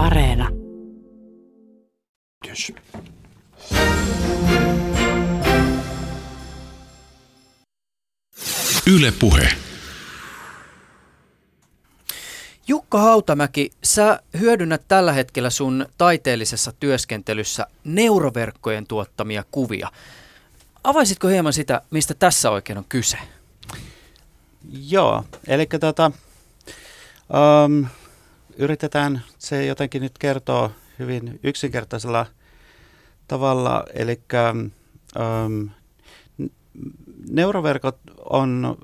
Areena. Yes. Yle Puhe. Jukka Hautamäki, sä hyödynnät tällä hetkellä sun taiteellisessa työskentelyssä neuroverkkojen tuottamia kuvia. Avaisitko hieman sitä, mistä tässä oikein on kyse? Joo, eli tota, um, yritetään se jotenkin nyt kertoa hyvin yksinkertaisella tavalla. Eli um, neuroverkot on,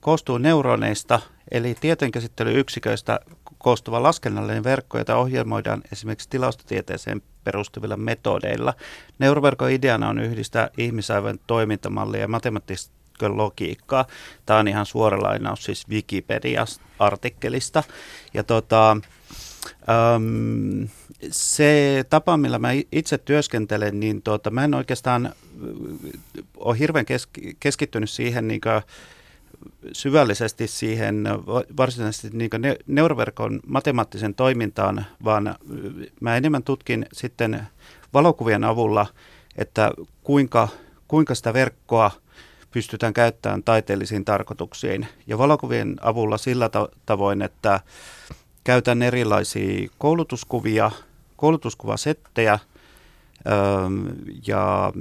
koostuu neuroneista, eli tietojenkäsittelyyksiköistä koostuva laskennallinen verkko, jota ohjelmoidaan esimerkiksi tilastotieteeseen perustuvilla metodeilla. Neuroverkon ideana on yhdistää ihmisaivojen toimintamallia ja matemaattista logiikkaa. Tämä on ihan suora lainaus siis Wikipedia-artikkelista. Ja tota, Um, se tapa, millä mä itse työskentelen, niin tota, mä en oikeastaan ole hirveän kesk- keskittynyt siihen niin syvällisesti siihen varsinaisesti niin ne, neuroverkon matemaattisen toimintaan, vaan mä enemmän tutkin sitten valokuvien avulla, että kuinka, kuinka sitä verkkoa pystytään käyttämään taiteellisiin tarkoituksiin. Ja valokuvien avulla sillä tavoin, että käytän erilaisia koulutuskuvia, koulutuskuvasettejä, ja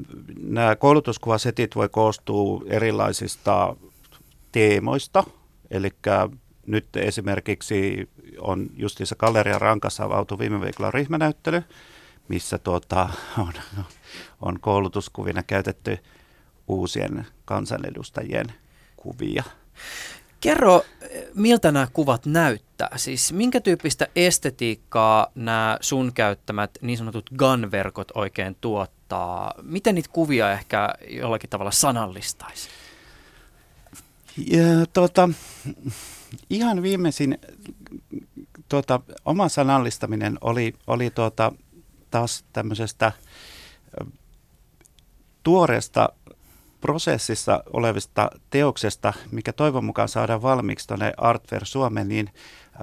nämä koulutuskuvasetit voi koostua erilaisista teemoista, eli nyt esimerkiksi on justiinsa Galleria Rankassa avautui viime viikolla ryhmänäyttely, missä tuota, on, on koulutuskuvina käytetty uusien kansanedustajien kuvia. Kerro, miltä nämä kuvat näyttää? Siis minkä tyyppistä estetiikkaa nämä sun käyttämät niin sanotut GAN-verkot oikein tuottaa? Miten niitä kuvia ehkä jollakin tavalla sanallistaisi? Ja, tuota, ihan viimeisin tuota, oma sanallistaminen oli, oli tuota, taas tämmöisestä tuoreesta prosessissa olevista teoksesta, mikä toivon mukaan saadaan valmiiksi tuonne Artfair Suomeen, niin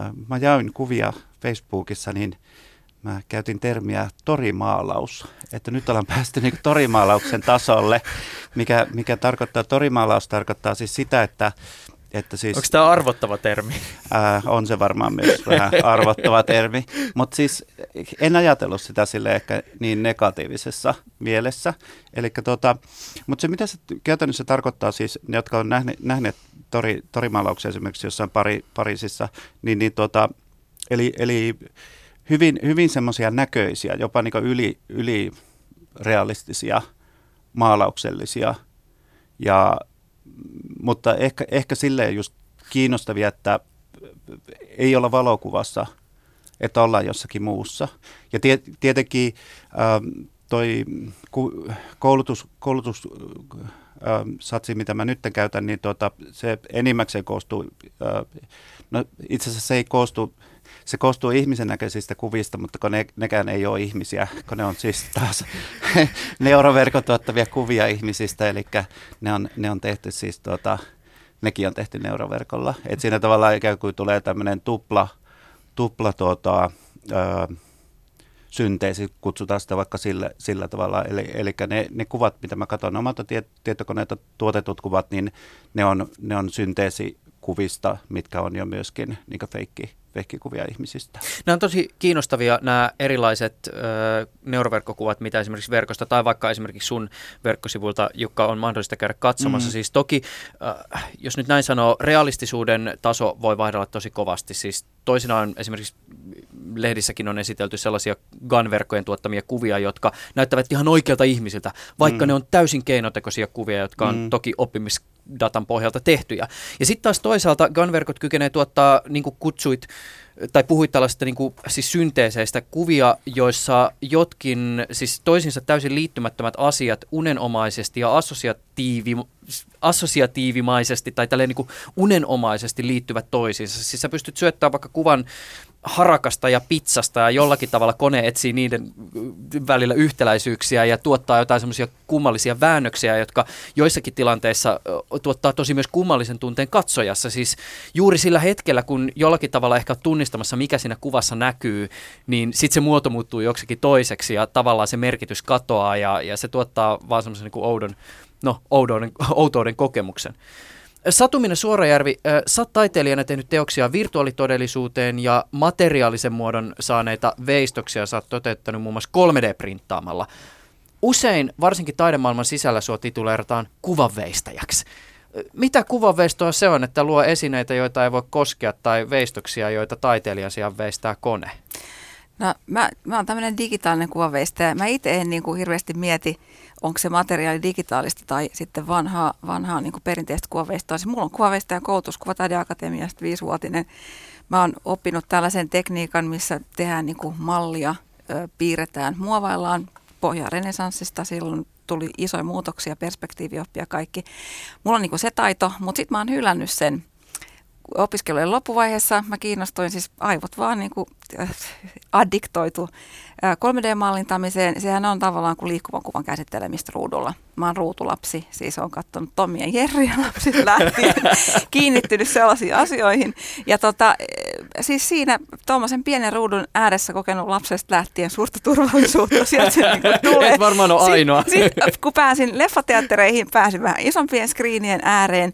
äh, mä jaoin kuvia Facebookissa, niin mä käytin termiä torimaalaus, että nyt ollaan päästy niin torimaalauksen tasolle, mikä, mikä tarkoittaa, torimaalaus tarkoittaa siis sitä, että että siis, Onko tämä arvottava termi? Ää, on se varmaan myös vähän arvottava termi, mutta siis en ajatellut sitä sille ehkä niin negatiivisessa mielessä. tota, mutta se mitä se käytännössä tarkoittaa siis, ne jotka on nähneet, nähneet tori, torimaalauksia esimerkiksi jossain pari, Pariisissa, niin, niin tota, eli, eli hyvin, hyvin semmoisia näköisiä, jopa niin yli, yli realistisia, maalauksellisia ja mutta ehkä, ehkä silleen just kiinnostavia, että ei olla valokuvassa, että ollaan jossakin muussa. Ja tie, tietenkin ähm, toi koulutus, koulutus ähm, satsi, mitä mä nyt käytän, niin tuota, se enimmäkseen koostuu, äh, no itse asiassa se ei koostu se koostuu ihmisen näköisistä kuvista, mutta kun ne, nekään ei ole ihmisiä, kun ne on siis taas neuroverkon tuottavia kuvia ihmisistä, eli ne on, ne on tehty siis tuota, nekin on tehty neuroverkolla. Et siinä tavallaan ikään kuin tulee tämmöinen tupla, tupla tuota, ö, synteesi, kutsutaan sitä vaikka sillä, sillä tavalla. Eli, eli ne, ne kuvat, mitä mä katson omalta tietokoneelta tuotetut kuvat, niin ne on, ne on synteesi kuvista, mitkä on jo myöskin niin feikki, vehkikuvia ihmisistä. Nämä on tosi kiinnostavia nämä erilaiset ö, neuroverkkokuvat, mitä esimerkiksi verkosta tai vaikka esimerkiksi sun verkkosivuilta, joka on mahdollista käydä katsomassa. Mm. Siis toki, ö, jos nyt näin sanoo, realistisuuden taso voi vaihdella tosi kovasti. Siis toisinaan esimerkiksi lehdissäkin on esitelty sellaisia GAN-verkkojen tuottamia kuvia, jotka näyttävät ihan oikealta ihmisiltä, vaikka mm. ne on täysin keinotekoisia kuvia, jotka on mm. toki oppimisdatan pohjalta tehtyjä. Ja sitten taas toisaalta GAN-verkot kykenee tuottaa, niin kuin kutsuit, tai puhuit tällaista niin kuin, siis synteeseistä kuvia, joissa jotkin, siis toisinsa täysin liittymättömät asiat unenomaisesti ja assosiatiivi, assosiatiivimaisesti tai tälleen niin kuin unenomaisesti liittyvät toisiinsa. Siis sä pystyt syöttämään vaikka kuvan harakasta ja pizzasta ja jollakin tavalla kone etsii niiden välillä yhtäläisyyksiä ja tuottaa jotain semmoisia kummallisia väännöksiä, jotka joissakin tilanteissa tuottaa tosi myös kummallisen tunteen katsojassa. Siis juuri sillä hetkellä, kun jollakin tavalla ehkä tunnistamassa, mikä siinä kuvassa näkyy, niin sitten se muoto muuttuu joksikin toiseksi ja tavallaan se merkitys katoaa ja, ja se tuottaa vaan semmoisen niin oudon, no, oudouden, outouden kokemuksen. Satuminen Suorajärvi, sä oot taiteilijana tehnyt teoksia virtuaalitodellisuuteen ja materiaalisen muodon saaneita veistoksia sä oot toteuttanut muun muassa 3D-printtaamalla. Usein, varsinkin taidemaailman sisällä, sua tituleerataan kuvanveistäjäksi. Mitä kuvanveistoa se on, että luo esineitä, joita ei voi koskea, tai veistoksia, joita taiteilijan sijaan veistää kone? No, mä, mä oon tämmöinen digitaalinen kuvanveistäjä. Mä itse en niin kuin hirveästi mieti onko se materiaali digitaalista tai sitten vanhaa, vanhaa niin kuin perinteistä kuvaveistoa. Siis mulla on kuvaveistajan koulutus Kuvataideakatemiasta viisivuotinen. Mä oon oppinut tällaisen tekniikan, missä tehdään niin kuin mallia, ö, piirretään, muovaillaan pohjaa renesanssista. Silloin tuli isoja muutoksia, perspektiivioppia kaikki. Mulla on niin se taito, mutta sitten mä oon hylännyt sen opiskelujen loppuvaiheessa. Mä kiinnostuin siis aivot vaan niin kuin äh, addiktoitu 3D-mallintamiseen, sehän on tavallaan kuin liikkuvan kuvan käsittelemistä ruudulla. Mä oon ruutulapsi, siis on katsonut Tommi ja Jerry lapsi lähtien, kiinnittynyt sellaisiin asioihin. Ja tota, siis siinä tuommoisen pienen ruudun ääressä kokenut lapsesta lähtien suurta turvallisuutta. Sieltä se niin tulee. Et varmaan ole ainoa. Sitten, sit, kun pääsin leffateattereihin, pääsin vähän isompien screenien ääreen.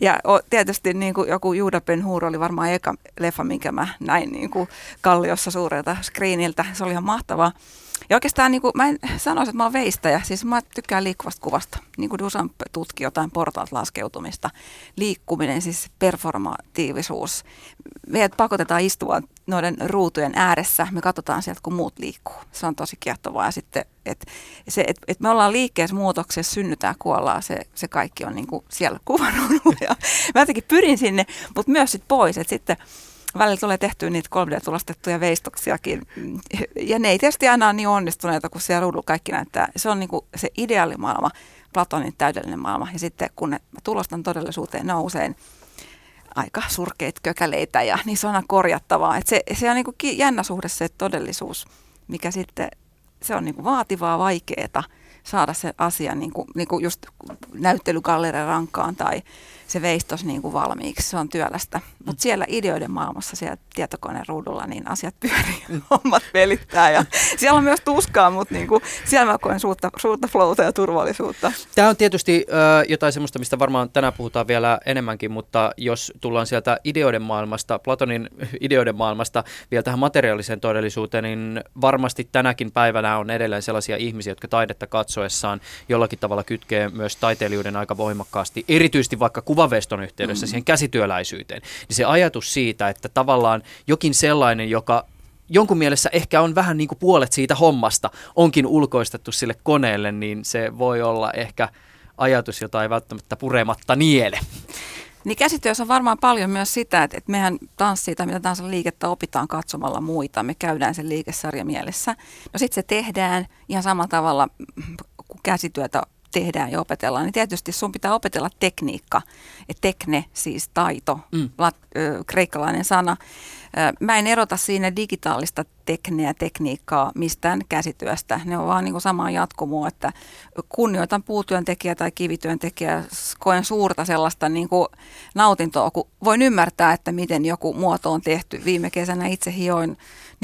Ja tietysti niin kuin joku Juuda Ben Hur oli varmaan eka leffa, minkä mä näin niin kuin kalliossa suurelta screeniltä. Se oli ihan mahtavaa. Ja oikeastaan niin kuin, mä en sanoisi, että mä oon veistäjä. Siis mä tykkään liikkuvasta kuvasta. Niin kuin Dusan tutki jotain portaat laskeutumista. Liikkuminen, siis performatiivisuus. Meidät pakotetaan istua noiden ruutujen ääressä. Me katsotaan sieltä, kun muut liikkuu. Se on tosi kiehtovaa. Ja sitten, että se, et, et me ollaan liikkeessä muutoksessa, synnytään, kuollaan. Se, se kaikki on niin kuin siellä Ja mä jotenkin pyrin sinne, mutta myös sitten pois. Että sitten välillä tulee tehtyä niitä 3D-tulostettuja veistoksiakin. Ja ne ei tietysti aina ole niin onnistuneita, kun siellä ruudulla kaikki näyttää. Se on niin kuin se ideaalimaailma, Platonin täydellinen maailma. Ja sitten kun ne tulostan todellisuuteen, ne on usein aika surkeita kökäleitä ja niissä on aina korjattavaa. Et se, se on niin kuin jännä suhde se todellisuus, mikä sitten, se on niin kuin vaativaa, vaikeaa saada se asia niin kuin, niin kuin just näyttelygallerian rankkaan tai se veistos niin kuin valmiiksi. Se on työlästä. Mutta mm. siellä ideoiden maailmassa, siellä tietokoneen ruudulla, niin asiat pyörii, mm. hommat pelittää. Ja siellä on myös tuskaa, mutta niin kuin, siellä mä koen suurta, suurta flowta ja turvallisuutta. Tämä on tietysti ö, jotain sellaista, mistä varmaan tänään puhutaan vielä enemmänkin, mutta jos tullaan sieltä ideoiden maailmasta, Platonin ideoiden maailmasta vielä tähän materiaaliseen todellisuuteen, niin varmasti tänäkin päivänä on edelleen sellaisia ihmisiä, jotka taidetta katsoessaan jollakin tavalla kytkee myös taiteilijuuden aika voimakkaasti, erityisesti vaikka kuvaveston yhteydessä mm. siihen käsityöläisyyteen, niin se ajatus siitä, että tavallaan jokin sellainen, joka jonkun mielessä ehkä on vähän niin kuin puolet siitä hommasta, onkin ulkoistettu sille koneelle, niin se voi olla ehkä ajatus, jota ei välttämättä purematta niele. Niin käsityössä on varmaan paljon myös sitä, että, että mehän tanssii tai mitä tahansa liikettä opitaan katsomalla muita. Me käydään sen liikesarja mielessä. No sitten se tehdään ihan samalla tavalla kuin käsityötä tehdään ja opetellaan, niin tietysti sun pitää opetella tekniikka. Et tekne, siis taito, mm. lat, ö, kreikkalainen sana. Ö, mä en erota siinä digitaalista tekneä, tekniikkaa mistään käsityöstä. Ne on vaan niin kuin samaa jatkumoa, että kunnioitan puutyöntekijä tai kivityöntekijä, koen suurta sellaista niin kuin nautintoa, kun voin ymmärtää, että miten joku muoto on tehty. Viime kesänä itse hioin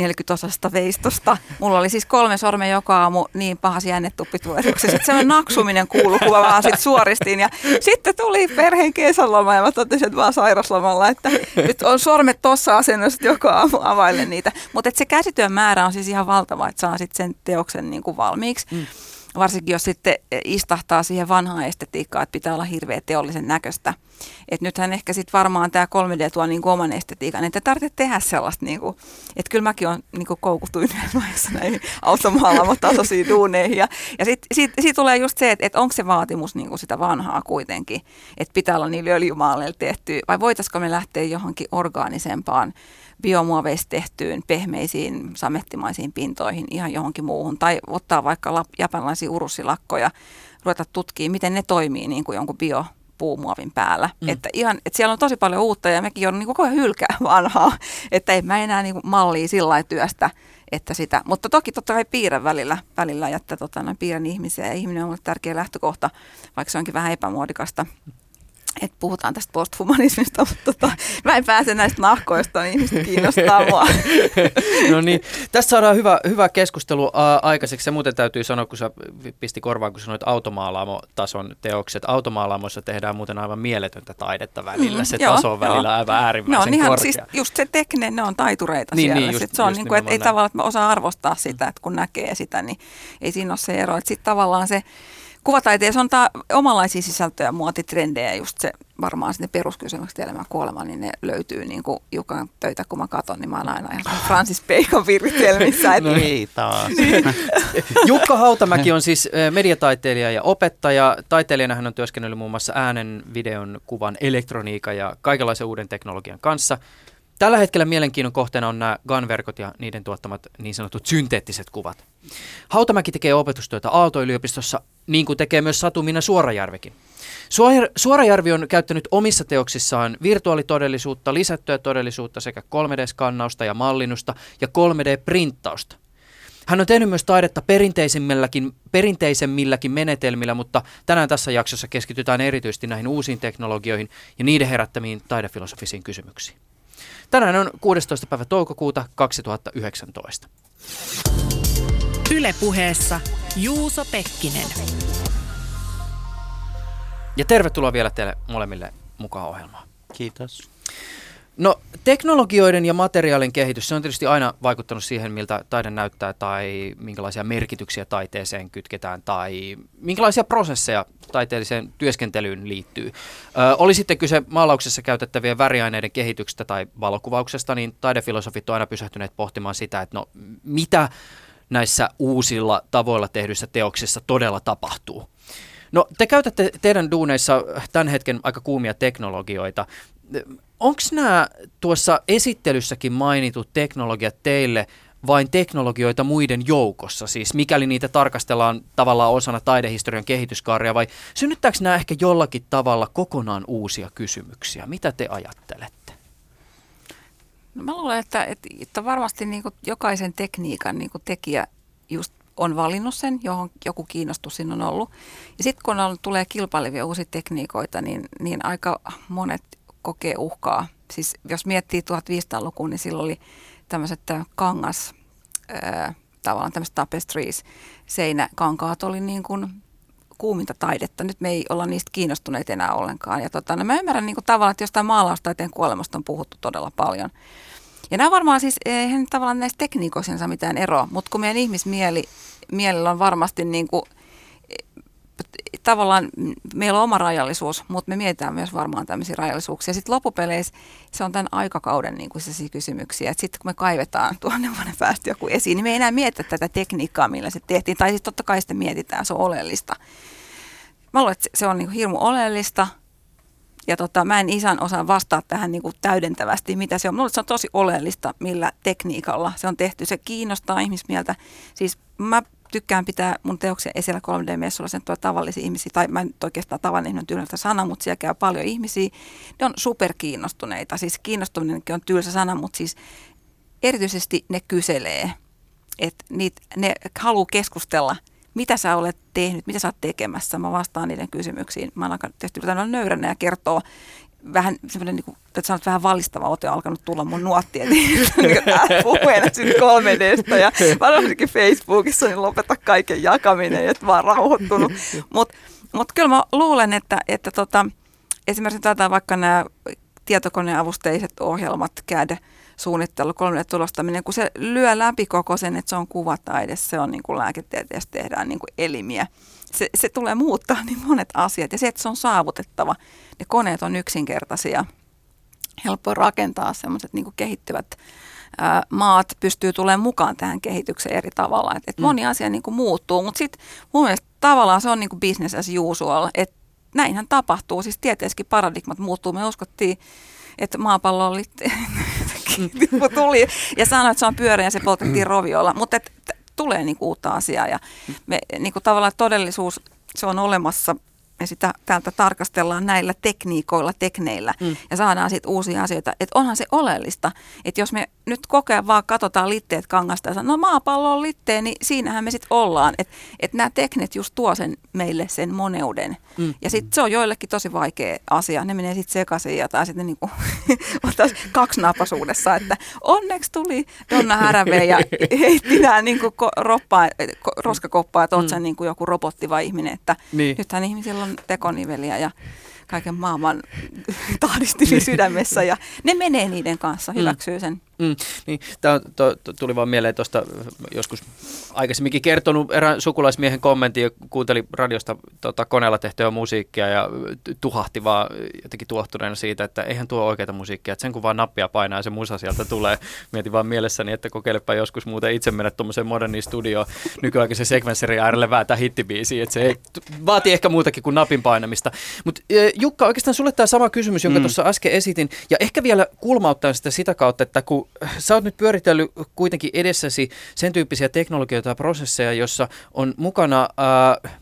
40-osasta veistosta. Mulla oli siis kolme sormea joka aamu niin pahas jännetuppitulehduksessa, että semmoinen naksuminen kuului, kun mä vaan sit suoristin. Ja sitten tuli perheen kesäloma ja mä totesin, että vaan sairaslomalla, että nyt on sormet tuossa asennossa, joka aamu availle niitä. Mutta se käsityön määrä on siis ihan valtava, että saa sitten sen teoksen niin kuin valmiiksi. Mm varsinkin jos sitten istahtaa siihen vanhaan estetiikkaan, että pitää olla hirveä teollisen näköistä. Et nythän ehkä sitten varmaan tämä 3D tuo niinku oman estetiikan, että tarvitse tehdä sellaista, niinku, että kyllä mäkin olen niinku koukutuin vaiheessa näihin automaalamotasoisiin duuneihin. Ja, ja sitten sit, sit tulee just se, että et onko se vaatimus niinku sitä vanhaa kuitenkin, että pitää olla niillä öljymaaleilla tehty, vai voitaisiko me lähteä johonkin orgaanisempaan biomuoveista tehtyyn pehmeisiin samettimaisiin pintoihin ihan johonkin muuhun. Tai ottaa vaikka japanilaisia urussilakkoja, ruveta tutkimaan, miten ne toimii niin kuin jonkun bio, puumuovin päällä. Mm. Että, ihan, että siellä on tosi paljon uutta ja mekin joudun niin koko ajan hylkää vanhaa, että ei mä enää niin mallia sillä työstä, että sitä, mutta toki totta kai piirrän välillä, välillä että tota, piirrän ihmisiä ja ihminen on ollut tärkeä lähtökohta, vaikka se onkin vähän epämuodikasta että puhutaan tästä posthumanismista, mutta tota, mä en pääse näistä nahkoista, niin ihmiset kiinnostaa mua. no niin, tässä saadaan hyvä, hyvä keskustelu aikaiseksi. Se muuten täytyy sanoa, kun sä pisti korvaan, kun sanoit automaalaamo-tason teokset. Automaalaamossa tehdään muuten aivan mieletöntä taidetta välillä. Mm, se joo, taso on välillä joo. aivan äärimmäisen no, ihan, korkea. Siis just se tekninen, ne on taitureita niin, siellä. Niin, just, se on niin kuin, että ei tavallaan, että mä osaan arvostaa sitä, että kun näkee sitä, niin ei siinä ole se ero. Sitten tavallaan se kuvataiteessa on ta- omanlaisia sisältöjä, muotitrendejä, just se varmaan sinne peruskysymykset elämä kuolema, niin ne löytyy niin kuin Jukan töitä, kun mä katson, niin mä oon aina ihan Francis Bacon viritelmissä. Että... no ei taas. Jukka Hautamäki on siis mediataiteilija ja opettaja. Taiteilijana hän on työskennellyt muun muassa äänen, videon, kuvan, elektroniikan ja kaikenlaisen uuden teknologian kanssa. Tällä hetkellä mielenkiinnon kohteena on nämä GAN-verkot ja niiden tuottamat niin sanotut synteettiset kuvat. Hautamäki tekee opetustyötä Aalto-yliopistossa, niin kuin tekee myös Satumina Suorajärvekin. Suorajärvi on käyttänyt omissa teoksissaan virtuaalitodellisuutta, lisättyä todellisuutta sekä 3D-skannausta ja mallinnusta ja 3D-printtausta. Hän on tehnyt myös taidetta perinteisemmilläkin, perinteisemmilläkin menetelmillä, mutta tänään tässä jaksossa keskitytään erityisesti näihin uusiin teknologioihin ja niiden herättämiin taidefilosofisiin kysymyksiin. Tänään on 16. päivä toukokuuta 2019. Ylepuheessa Juuso Pekkinen. Ja tervetuloa vielä teille molemmille mukaan ohjelmaan. Kiitos. No teknologioiden ja materiaalin kehitys, se on tietysti aina vaikuttanut siihen, miltä taide näyttää tai minkälaisia merkityksiä taiteeseen kytketään tai minkälaisia prosesseja taiteelliseen työskentelyyn liittyy. Ö, oli sitten kyse maalauksessa käytettävien väriaineiden kehityksestä tai valokuvauksesta, niin taidefilosofit on aina pysähtyneet pohtimaan sitä, että no mitä näissä uusilla tavoilla tehdyissä teoksissa todella tapahtuu. No te käytätte teidän duuneissa tämän hetken aika kuumia teknologioita onko nämä tuossa esittelyssäkin mainitut teknologiat teille vain teknologioita muiden joukossa, siis mikäli niitä tarkastellaan tavallaan osana taidehistorian kehityskaaria, vai synnyttääkö nämä ehkä jollakin tavalla kokonaan uusia kysymyksiä? Mitä te ajattelette? No mä luulen, että, että, varmasti niin kuin jokaisen tekniikan niin kuin tekijä just on valinnut sen, johon joku kiinnostus siinä on ollut. Ja sitten kun on, tulee kilpailevia uusia tekniikoita, niin, niin aika monet kokee uhkaa. Siis jos miettii 1500-lukua, niin silloin oli tämmöiset kangas, ää, tavallaan tämmöiset tapestries, seinäkankaat oli niin kuin kuuminta taidetta. Nyt me ei olla niistä kiinnostuneet enää ollenkaan. Ja tota, no mä ymmärrän niin kuin tavallaan, että jostain maalaustaiteen kuolemasta on puhuttu todella paljon. Ja nämä varmaan siis, eihän tavallaan näistä tekniikoissa mitään eroa, mutta kun meidän ihmismieli mielellä on varmasti niin kuin – tavallaan meillä on oma rajallisuus, mutta me mietitään myös varmaan tämmöisiä rajallisuuksia. Sitten loppupeleissä se on tämän aikakauden niin kuin kysymyksiä. Sitten kun me kaivetaan tuonne vuoden päästä joku esiin, niin me ei enää mietitä tätä tekniikkaa, millä se tehtiin. Tai siis totta kai sitä mietitään, se on oleellista. Mä luulen, että se on niin kuin hirmu oleellista. Ja tota, mä en isän osaa vastaa tähän niin kuin täydentävästi, mitä se on. Mulle se on tosi oleellista, millä tekniikalla se on tehty. Se kiinnostaa ihmismieltä. Siis mä tykkään pitää mun teoksia esillä 3D-messuilla sen tuo tavallisia ihmisiä, tai mä en oikeastaan tavallinen ihminen tylsä sana, mutta siellä käy paljon ihmisiä. Ne on superkiinnostuneita, siis kiinnostuminenkin on tylsä sana, mutta siis erityisesti ne kyselee, että niit, ne haluaa keskustella, mitä sä olet tehnyt, mitä sä oot tekemässä. Mä vastaan niiden kysymyksiin. Mä oon aika tietysti nöyränä ja kertoo vähän semmoinen, niin kuin, että sanot, vähän valistava ote on alkanut tulla mun nuottien, niin puhuu enää 3Dstä ja varsinkin Facebookissa, niin lopeta kaiken jakaminen, että oon rauhoittunut. Mutta mut kyllä mä luulen, että, että tota, esimerkiksi tätä vaikka nämä tietokoneavusteiset ohjelmat, CAD, suunnittelu, 3D-tulostaminen, kun se lyö läpi koko sen, että se on kuvataide, se on niin kuin lääketieteessä tehdään niin kuin elimiä se, se tulee muuttaa niin monet asiat ja se, että se on saavutettava. Ne koneet on yksinkertaisia, helppo rakentaa semmoiset niin kehittyvät ää, maat pystyy tulemaan mukaan tähän kehitykseen eri tavalla. Et, et mm. moni asia niin kuin muuttuu, mutta sitten mun mielestä tavallaan se on niin kuin business as usual, että näinhän tapahtuu. Siis tieteessäkin paradigmat muuttuu. Me uskottiin, että maapallo oli tuli ja sanoi, että se on pyöreä ja se poltettiin roviolla. Mutta tulee niin uutta asiaa ja me, niin kuin tavallaan todellisuus, se on olemassa me sitä täältä tarkastellaan näillä tekniikoilla, tekneillä mm. ja saadaan sitten uusia asioita. Että onhan se oleellista, että jos me nyt kokea vaan katsotaan litteet kangasta ja sanoo, no maapallo on litteen, niin siinähän me sitten ollaan. Että et nämä teknet just tuo sen meille sen moneuden. Mm. Ja sitten se on joillekin tosi vaikea asia. Ne menee sitten sekaisin ja tai sitten niinku, kaksinapaisuudessa, että onneksi tuli Donna Haraway ja heitti nämä niinku ko- roppaa, ko- roskakoppaa, että oot mm. niin kuin joku robotti vai ihminen. Että niin. nythän ihmisillä on tekoniveliä ja kaiken maailman tahdistili sydämessä ja ne menee niiden kanssa, hyväksyy sen. Mm, niin, tämä to, to, tuli vaan mieleen tuosta joskus aikaisemminkin kertonut erään sukulaismiehen kommentti, kuunteli radiosta tota, koneella tehtyä musiikkia ja tuhahti vaan jotenkin tuohtuneena siitä, että eihän tuo oikeita musiikkia, että sen kun vaan nappia painaa ja se musa sieltä tulee. Mietin vaan mielessäni, että kokeilepa joskus muuten itse mennä tuommoiseen moderniin studioon nykyaikaisen sekvensserin äärelle vääntää hittibiisiä, että se ei, vaatii ehkä muutakin kuin napin painamista. Mutta Jukka, oikeastaan sulle tämä sama kysymys, jonka mm. tuossa äsken esitin, ja ehkä vielä kulmauttaa sitä sitä kautta, että kun sä oot nyt pyöritellyt kuitenkin edessäsi sen tyyppisiä teknologioita ja prosesseja, jossa on mukana äh,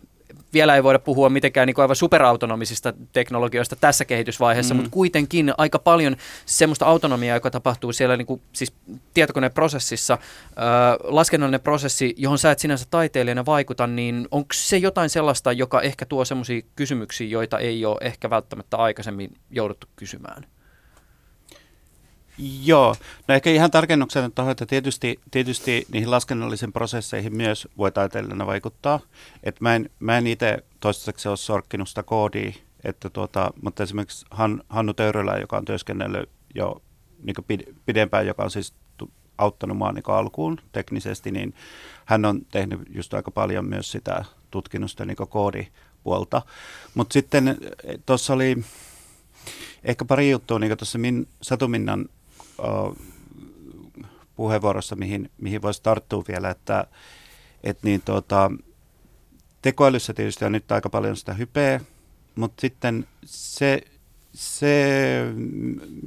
vielä ei voida puhua mitenkään niin aivan superautonomisista teknologioista tässä kehitysvaiheessa, mm. mutta kuitenkin aika paljon semmoista autonomiaa, joka tapahtuu siellä niin kuin, siis tietokoneprosessissa, äh, laskennallinen prosessi, johon sä et sinänsä taiteilijana vaikuta, niin onko se jotain sellaista, joka ehkä tuo semmoisia kysymyksiä, joita ei ole ehkä välttämättä aikaisemmin jouduttu kysymään? Joo, no ehkä ihan tarkennuksena tuohon, että tietysti, tietysti niihin laskennallisiin prosesseihin myös voi taiteilijana vaikuttaa. Et mä en, mä en itse toistaiseksi ole sorkkinut sitä koodia, että tuota, mutta esimerkiksi Han, Hannu Töyrylä, joka on työskennellyt jo niin pidempään, joka on siis auttanut mua niin alkuun teknisesti, niin hän on tehnyt just aika paljon myös sitä tutkimusta niin koodipuolta. Mutta sitten eh, tuossa oli ehkä pari juttua, niin tuossa Min, Satuminnan puheenvuorossa, mihin, mihin voisi tarttua vielä, että, että niin tuota, tekoälyssä tietysti on nyt aika paljon sitä hypeä, mutta sitten se, se,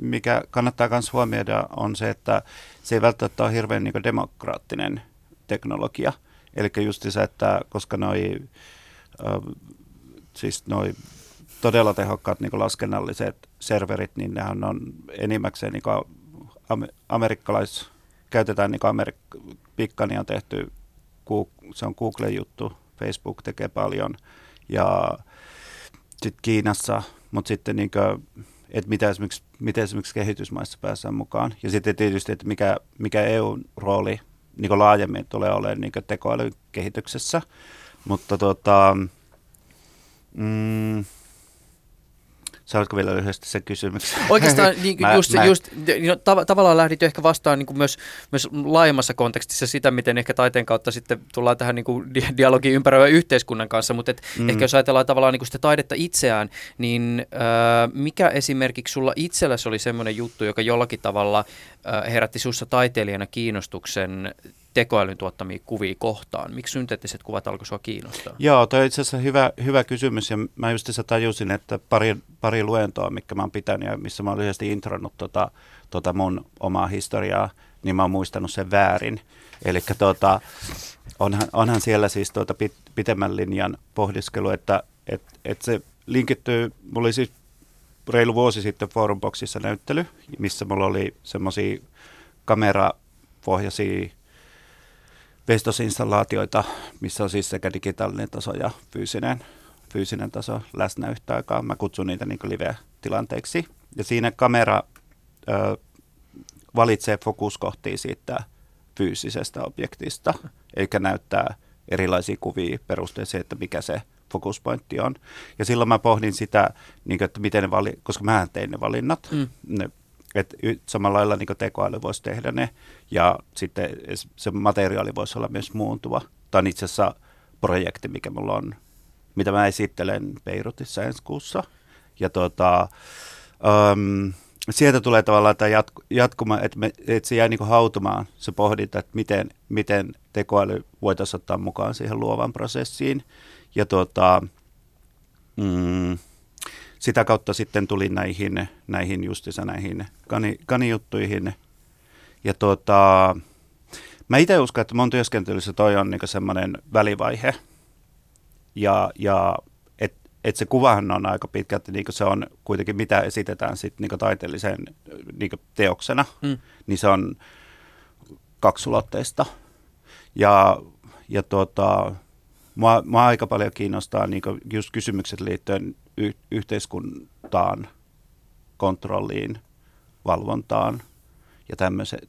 mikä kannattaa myös huomioida, on se, että se ei välttämättä ole hirveän niin demokraattinen teknologia. Eli just se, että koska noi, äh, siis noi todella tehokkaat niin laskennalliset serverit, niin nehän on enimmäkseen niin amerikkalais, käytetään niin Amerik- Pikkani on tehty, se on Google-juttu, Facebook tekee paljon ja sitten Kiinassa, mutta sitten niin kuin, että mitä esimerkiksi, miten esimerkiksi kehitysmaissa päästään mukaan. Ja sitten tietysti, että mikä, mikä EU-rooli niin laajemmin tulee olemaan niin tekoälyn kehityksessä. Mutta tota, mm, Saatko vielä lyhyesti sen kysymyksen? Oikeastaan niin, mä, just, mä... just no, tav- tavallaan lähdit ehkä vastaan niin kuin myös, myös laajemmassa kontekstissa sitä, miten ehkä taiteen kautta sitten tullaan tähän niin kuin dialogiin ympäröivän yhteiskunnan kanssa, mutta et mm. ehkä jos ajatellaan tavallaan niin kuin sitä taidetta itseään, niin äh, mikä esimerkiksi sulla itselläsi oli semmoinen juttu, joka jollakin tavalla äh, herätti sinussa taiteilijana kiinnostuksen tekoälyn tuottamia kuvia kohtaan? Miksi synteettiset kuvat alkoi sinua kiinnostaa? Joo, toi on itse asiassa hyvä, hyvä kysymys ja mä just tässä tajusin, että pari, pari luentoa, mikä mä oon pitänyt ja missä mä oon lyhyesti intronnut tota, tota mun omaa historiaa, niin mä oon muistanut sen väärin. Eli tota, onhan, onhan siellä siis tuota pit, pitemmän linjan pohdiskelu, että et, et se linkittyy, mulla oli siis reilu vuosi sitten Forumboxissa näyttely, missä mulla oli semmoisia kamerapohjaisia vestosinstallaatioita, missä on siis sekä digitaalinen taso ja fyysinen, fyysinen taso läsnä yhtä aikaa. Mä kutsun niitä niin live-tilanteiksi. Ja siinä kamera ö, valitsee fokuskohtia siitä fyysisestä objektista, eli näyttää erilaisia kuvia perusteeseen, että mikä se fokuspointti on. Ja silloin mä pohdin sitä, niin kuin, että miten ne vali, koska mä tein ne valinnat, mm. ne että samalla lailla niin tekoäly voisi tehdä ne ja sitten se materiaali voisi olla myös muuntuva. Tämä on itse asiassa projekti, mikä mulla on, mitä mä esittelen Beirutissa ensi kuussa. Ja tota, um, sieltä tulee tavallaan tämä jatku, jatkuma, että, me, että se jää niin hautumaan se pohdinta, että miten, miten tekoäly voitaisiin ottaa mukaan siihen luovan prosessiin. Ja tota, mm, sitä kautta sitten tuli näihin, näihin justissa näihin kani, kanijuttuihin. Ja tota, mä itse uskon, että mun työskentelyssä toi on niinku semmoinen välivaihe. Ja, ja et, että se kuvahan on aika pitkälti, niin se on kuitenkin mitä esitetään sitten niin taiteellisen niin teoksena, mm. niin se on kaksulotteista. Ja, ja tuota, mua, mua aika paljon kiinnostaa niin just kysymykset liittyen y- yhteiskuntaan, kontrolliin, valvontaan ja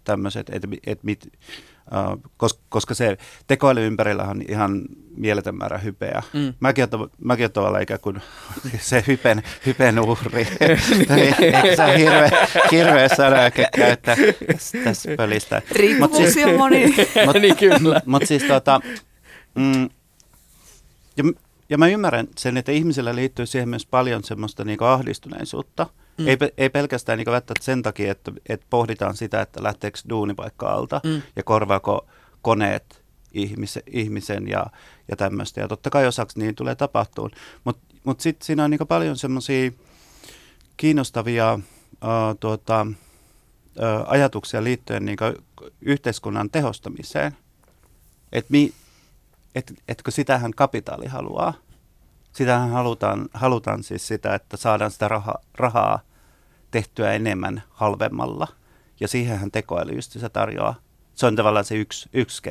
tämmöiset, että et mit, uh, koska, koska se tekoäly ympärillä on ihan mieletön määrä hypeä. Mm. Mäkin, olen, mäkin olen tavallaan ikään kuin se hypen, hypen uhri. se on hirveä, hirveä sana käyttää tässä pölistä. Riippuvuuksia siis, moni. Mutta niin kyllä. Mut siis tota, mm, ja, ja mä ymmärrän sen, että ihmisillä liittyy siihen myös paljon semmoista niin ahdistuneisuutta – Mm. Ei, ei pelkästään niin välttämättä sen takia, että, että pohditaan sitä, että lähteekö duunipaikka alta mm. ja korvaako koneet ihmisen, ihmisen ja, ja tämmöistä. Ja totta kai osaksi niin tulee tapahtumaan. Mutta mut, mut sitten siinä on niin paljon semmoisia kiinnostavia uh, tuota, uh, ajatuksia liittyen niin yhteiskunnan tehostamiseen. Että et, etkö sitähän kapitaali haluaa. Sitähän halutaan, halutaan siis sitä, että saadaan sitä raha, rahaa tehtyä enemmän halvemmalla. Ja siihenhän tekoäly just se tarjoaa. Se on tavallaan se yksi, yksi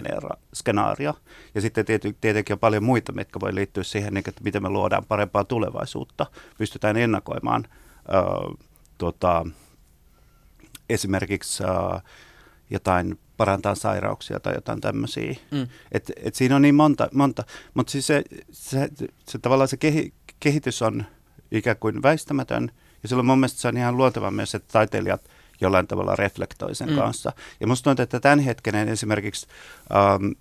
skenaario. Ja sitten tiety, tietenkin on paljon muita, mitkä voi liittyä siihen, että miten me luodaan parempaa tulevaisuutta. Pystytään ennakoimaan äh, tuota, esimerkiksi äh, jotain parantaa sairauksia tai jotain tämmöisiä. Mm. Et, et siinä on niin monta, monta. mutta siis se, se, se, se tavallaan se kehi, kehitys on ikään kuin väistämätön, ja silloin mun mielestä se on ihan luonteva myös, että taiteilijat jollain tavalla reflektoi sen mm. kanssa. Ja musta tuntuu, että tämänhetkinen esimerkiksi, ähm,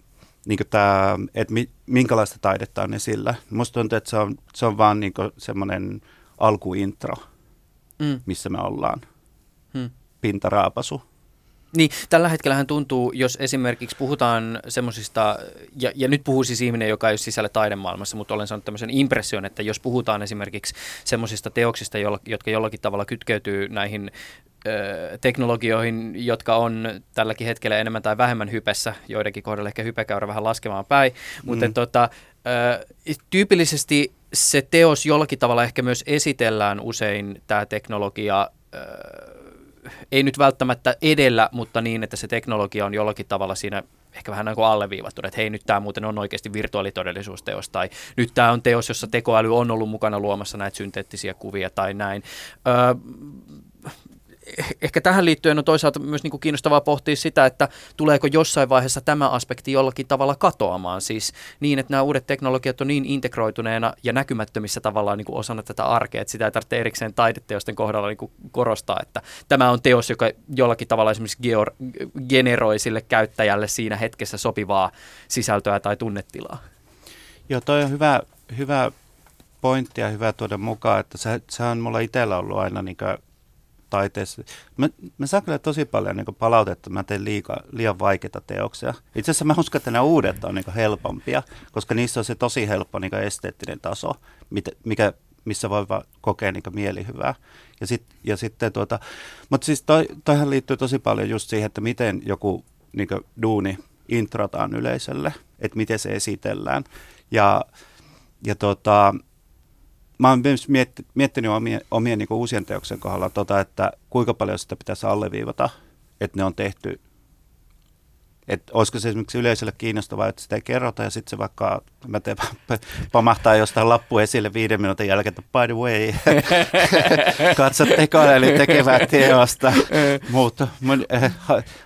niin tämä, että mi, minkälaista taidetta on esillä, musta tuntuu, että se on, se on vaan niin semmoinen alkuintro, mm. missä me ollaan. Mm. Pintaraapasu. Niin, tällä hetkellä hän tuntuu, jos esimerkiksi puhutaan semmoisista, ja, ja nyt puhuu siis ihminen, joka ei ole sisällä taidemaailmassa, mutta olen saanut tämmöisen impression, että jos puhutaan esimerkiksi semmoisista teoksista, jotka jollakin tavalla kytkeytyy näihin teknologioihin, jotka on tälläkin hetkellä enemmän tai vähemmän hypessä, joidenkin kohdalla ehkä hypekäyrä vähän laskemaan päin, mutta mm. tota, tyypillisesti se teos jollakin tavalla ehkä myös esitellään usein tämä teknologia ei nyt välttämättä edellä, mutta niin, että se teknologia on jollakin tavalla siinä ehkä vähän niin kuin että hei nyt tämä muuten on oikeasti virtuaalitodellisuusteos tai nyt tämä on teos, jossa tekoäly on ollut mukana luomassa näitä synteettisiä kuvia tai näin. Öö, ehkä tähän liittyen on toisaalta myös niin kuin kiinnostavaa pohtia sitä, että tuleeko jossain vaiheessa tämä aspekti jollakin tavalla katoamaan. Siis niin, että nämä uudet teknologiat on niin integroituneena ja näkymättömissä tavallaan niin kuin osana tätä arkea, että sitä ei tarvitse erikseen taideteosten kohdalla niin kuin korostaa, että tämä on teos, joka jollakin tavalla esimerkiksi geor, generoi sille käyttäjälle siinä hetkessä sopivaa sisältöä tai tunnetilaa. Joo, toi on hyvä, hyvä pointti ja hyvä tuoda mukaan, että se, se on mulla itsellä ollut aina niin taiteessa. Mä, mä saan kyllä tosi paljon niin palautetta, että mä teen liika, liian vaikeita teoksia. Itse asiassa mä uskon, että nämä uudet on niin helpompia, koska niissä on se tosi helppo niin esteettinen taso, mikä, missä voi vaan kokea niin mielihyvää. Ja, sit, ja sitten tuota, mutta siis toi, toihan liittyy tosi paljon just siihen, että miten joku niin duuni introtaan yleisölle, että miten se esitellään. Ja, ja tota, mä oon myös mietti, miettinyt omien, omien niin uusien teoksen kohdalla, tota, että kuinka paljon sitä pitäisi alleviivata, että ne on tehty että olisiko se esimerkiksi yleisölle kiinnostavaa, että sitä ei kerrota ja sitten se vaikka, mä teen, pamahtaa jostain lappu esille viiden minuutin jälkeen, että by the way, katso tekoäly tekevää teosta, muut mun, äh,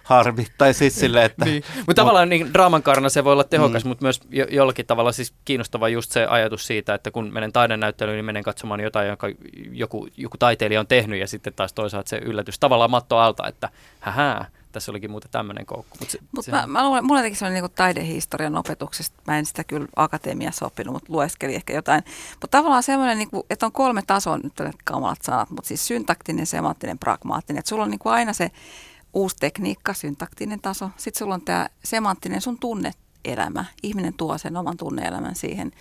harmi, tai siis silleen, että... Niin. Mutta tavallaan niin draaman se voi olla tehokas, mm. mutta myös jo, jollakin tavalla siis kiinnostava just se ajatus siitä, että kun menen taidenäyttelyyn, niin menen katsomaan jotain, jonka joku, joku taiteilija on tehnyt ja sitten taas toisaalta se yllätys tavallaan matto alta, että hähää, tässä olikin muuten tämmöinen koukku. Mutta Mut mä, mä luulen, mulla jotenkin sellainen niin taidehistorian opetuksesta, mä en sitä kyllä akatemiassa oppinut, mutta lueskelin ehkä jotain. Mutta tavallaan semmoinen, niin kuin, että on kolme tasoa, nyt on kamalat sanat, mutta siis syntaktinen, semanttinen, pragmaattinen. Että sulla on niin kuin aina se uusi tekniikka, syntaktinen taso. Sitten sulla on tämä semanttinen sun tunneelämä. Ihminen tuo sen oman tunneelämän siihen,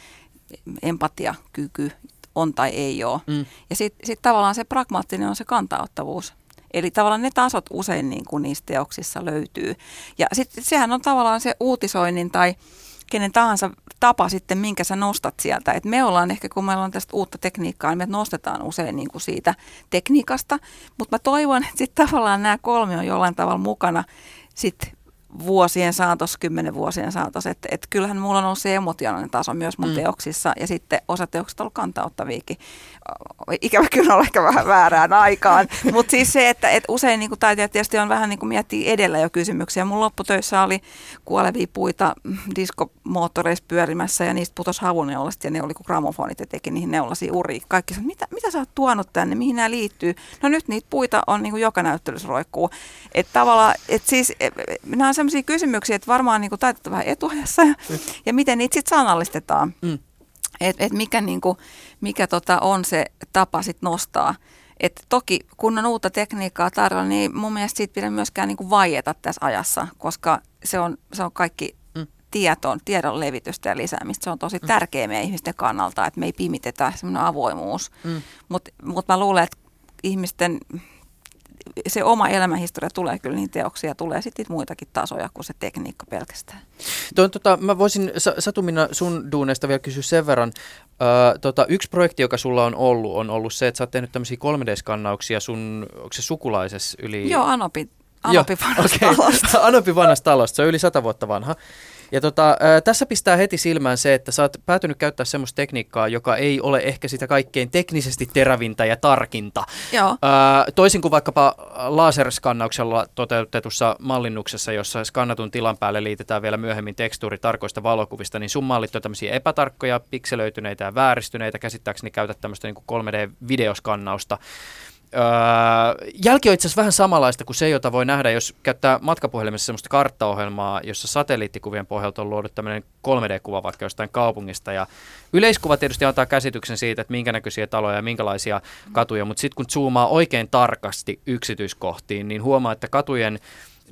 empatia, kyky, on tai ei ole. Mm. Ja sitten sit tavallaan se pragmaattinen on se kantauttavuus. Eli tavallaan ne tasot usein niin kuin niissä teoksissa löytyy. Ja sitten sehän on tavallaan se uutisoinnin tai kenen tahansa tapa sitten, minkä sä nostat sieltä. Et me ollaan ehkä, kun meillä on tästä uutta tekniikkaa, niin me nostetaan usein niin kuin siitä tekniikasta, mutta mä toivon, että sitten tavallaan nämä kolme on jollain tavalla mukana sitten vuosien saatossa, kymmenen vuosien saatossa. Että et kyllähän mulla on ollut se emotionaalinen taso myös mun mm. teoksissa ja sitten osa teoksista on ollut kantauttaviikin. Ikävä kyllä on ehkä vähän väärään aikaan, mutta siis se, että et usein niin taiteilijat tietysti on vähän niin kuin miettii edellä jo kysymyksiä. Mun lopputöissä oli kuolevia puita diskomoottoreissa pyörimässä ja niistä putosi havuneulasta ja ne oli kuin gramofonit ja teki niihin neulaisia uri. Kaikki sanoi, mitä, mitä sä oot tuonut tänne, mihin nämä liittyy? No nyt niitä puita on niin kuin joka näyttelyssä roikkuu. Että tavallaan, että siis e, e, nämä on sellaisia kysymyksiä, että varmaan niin taitetaan vähän etuajassa ja, mm. ja miten niitä sitten sanallistetaan. Mm. Että et mikä, niin kuin, mikä tota on se tapa sitten nostaa. Et toki kun on uutta tekniikkaa tarjolla, niin mun mielestä siitä pidä myöskään niin vaieta tässä ajassa, koska se on, se on kaikki mm. tiedon levitystä ja lisäämistä. Se on tosi mm. tärkeä meidän ihmisten kannalta, että me ei pimitetä semmoinen avoimuus. Mm. Mutta mut mä luulen, että ihmisten se oma elämänhistoria tulee kyllä niin teoksia, tulee sitten muitakin tasoja kuin se tekniikka pelkästään. Tuon, tota, mä voisin Satumina sun duuneista vielä kysyä sen verran. Ö, tota, yksi projekti, joka sulla on ollut, on ollut se, että sä oot tehnyt tämmöisiä 3D-skannauksia sun, onko se sukulaisessa yli... Joo, Anopi, Anopi vanhasta okay. talosta. Anopi vanhasta talosta, se on yli sata vuotta vanha. Ja tota, ää, tässä pistää heti silmään se, että sä oot päätynyt käyttää semmoista tekniikkaa, joka ei ole ehkä sitä kaikkein teknisesti terävintä ja tarkinta. Joo. Ää, toisin kuin vaikkapa laserskannauksella toteutetussa mallinnuksessa, jossa skannatun tilan päälle liitetään vielä myöhemmin tekstuuri tarkoista valokuvista, niin sun mallit on tämmöisiä epätarkkoja, pikselöityneitä ja vääristyneitä. Käsittääkseni käytät tämmöistä niin 3D-videoskannausta. Öö, jälki on itse asiassa vähän samanlaista kuin se, jota voi nähdä, jos käyttää matkapuhelimessa sellaista karttaohjelmaa, jossa satelliittikuvien pohjalta on luodut tämmöinen 3D-kuva vaikka jostain kaupungista. Ja yleiskuva tietysti antaa käsityksen siitä, että minkä näköisiä taloja ja minkälaisia katuja, mutta sitten kun zoomaa oikein tarkasti yksityiskohtiin, niin huomaa, että katujen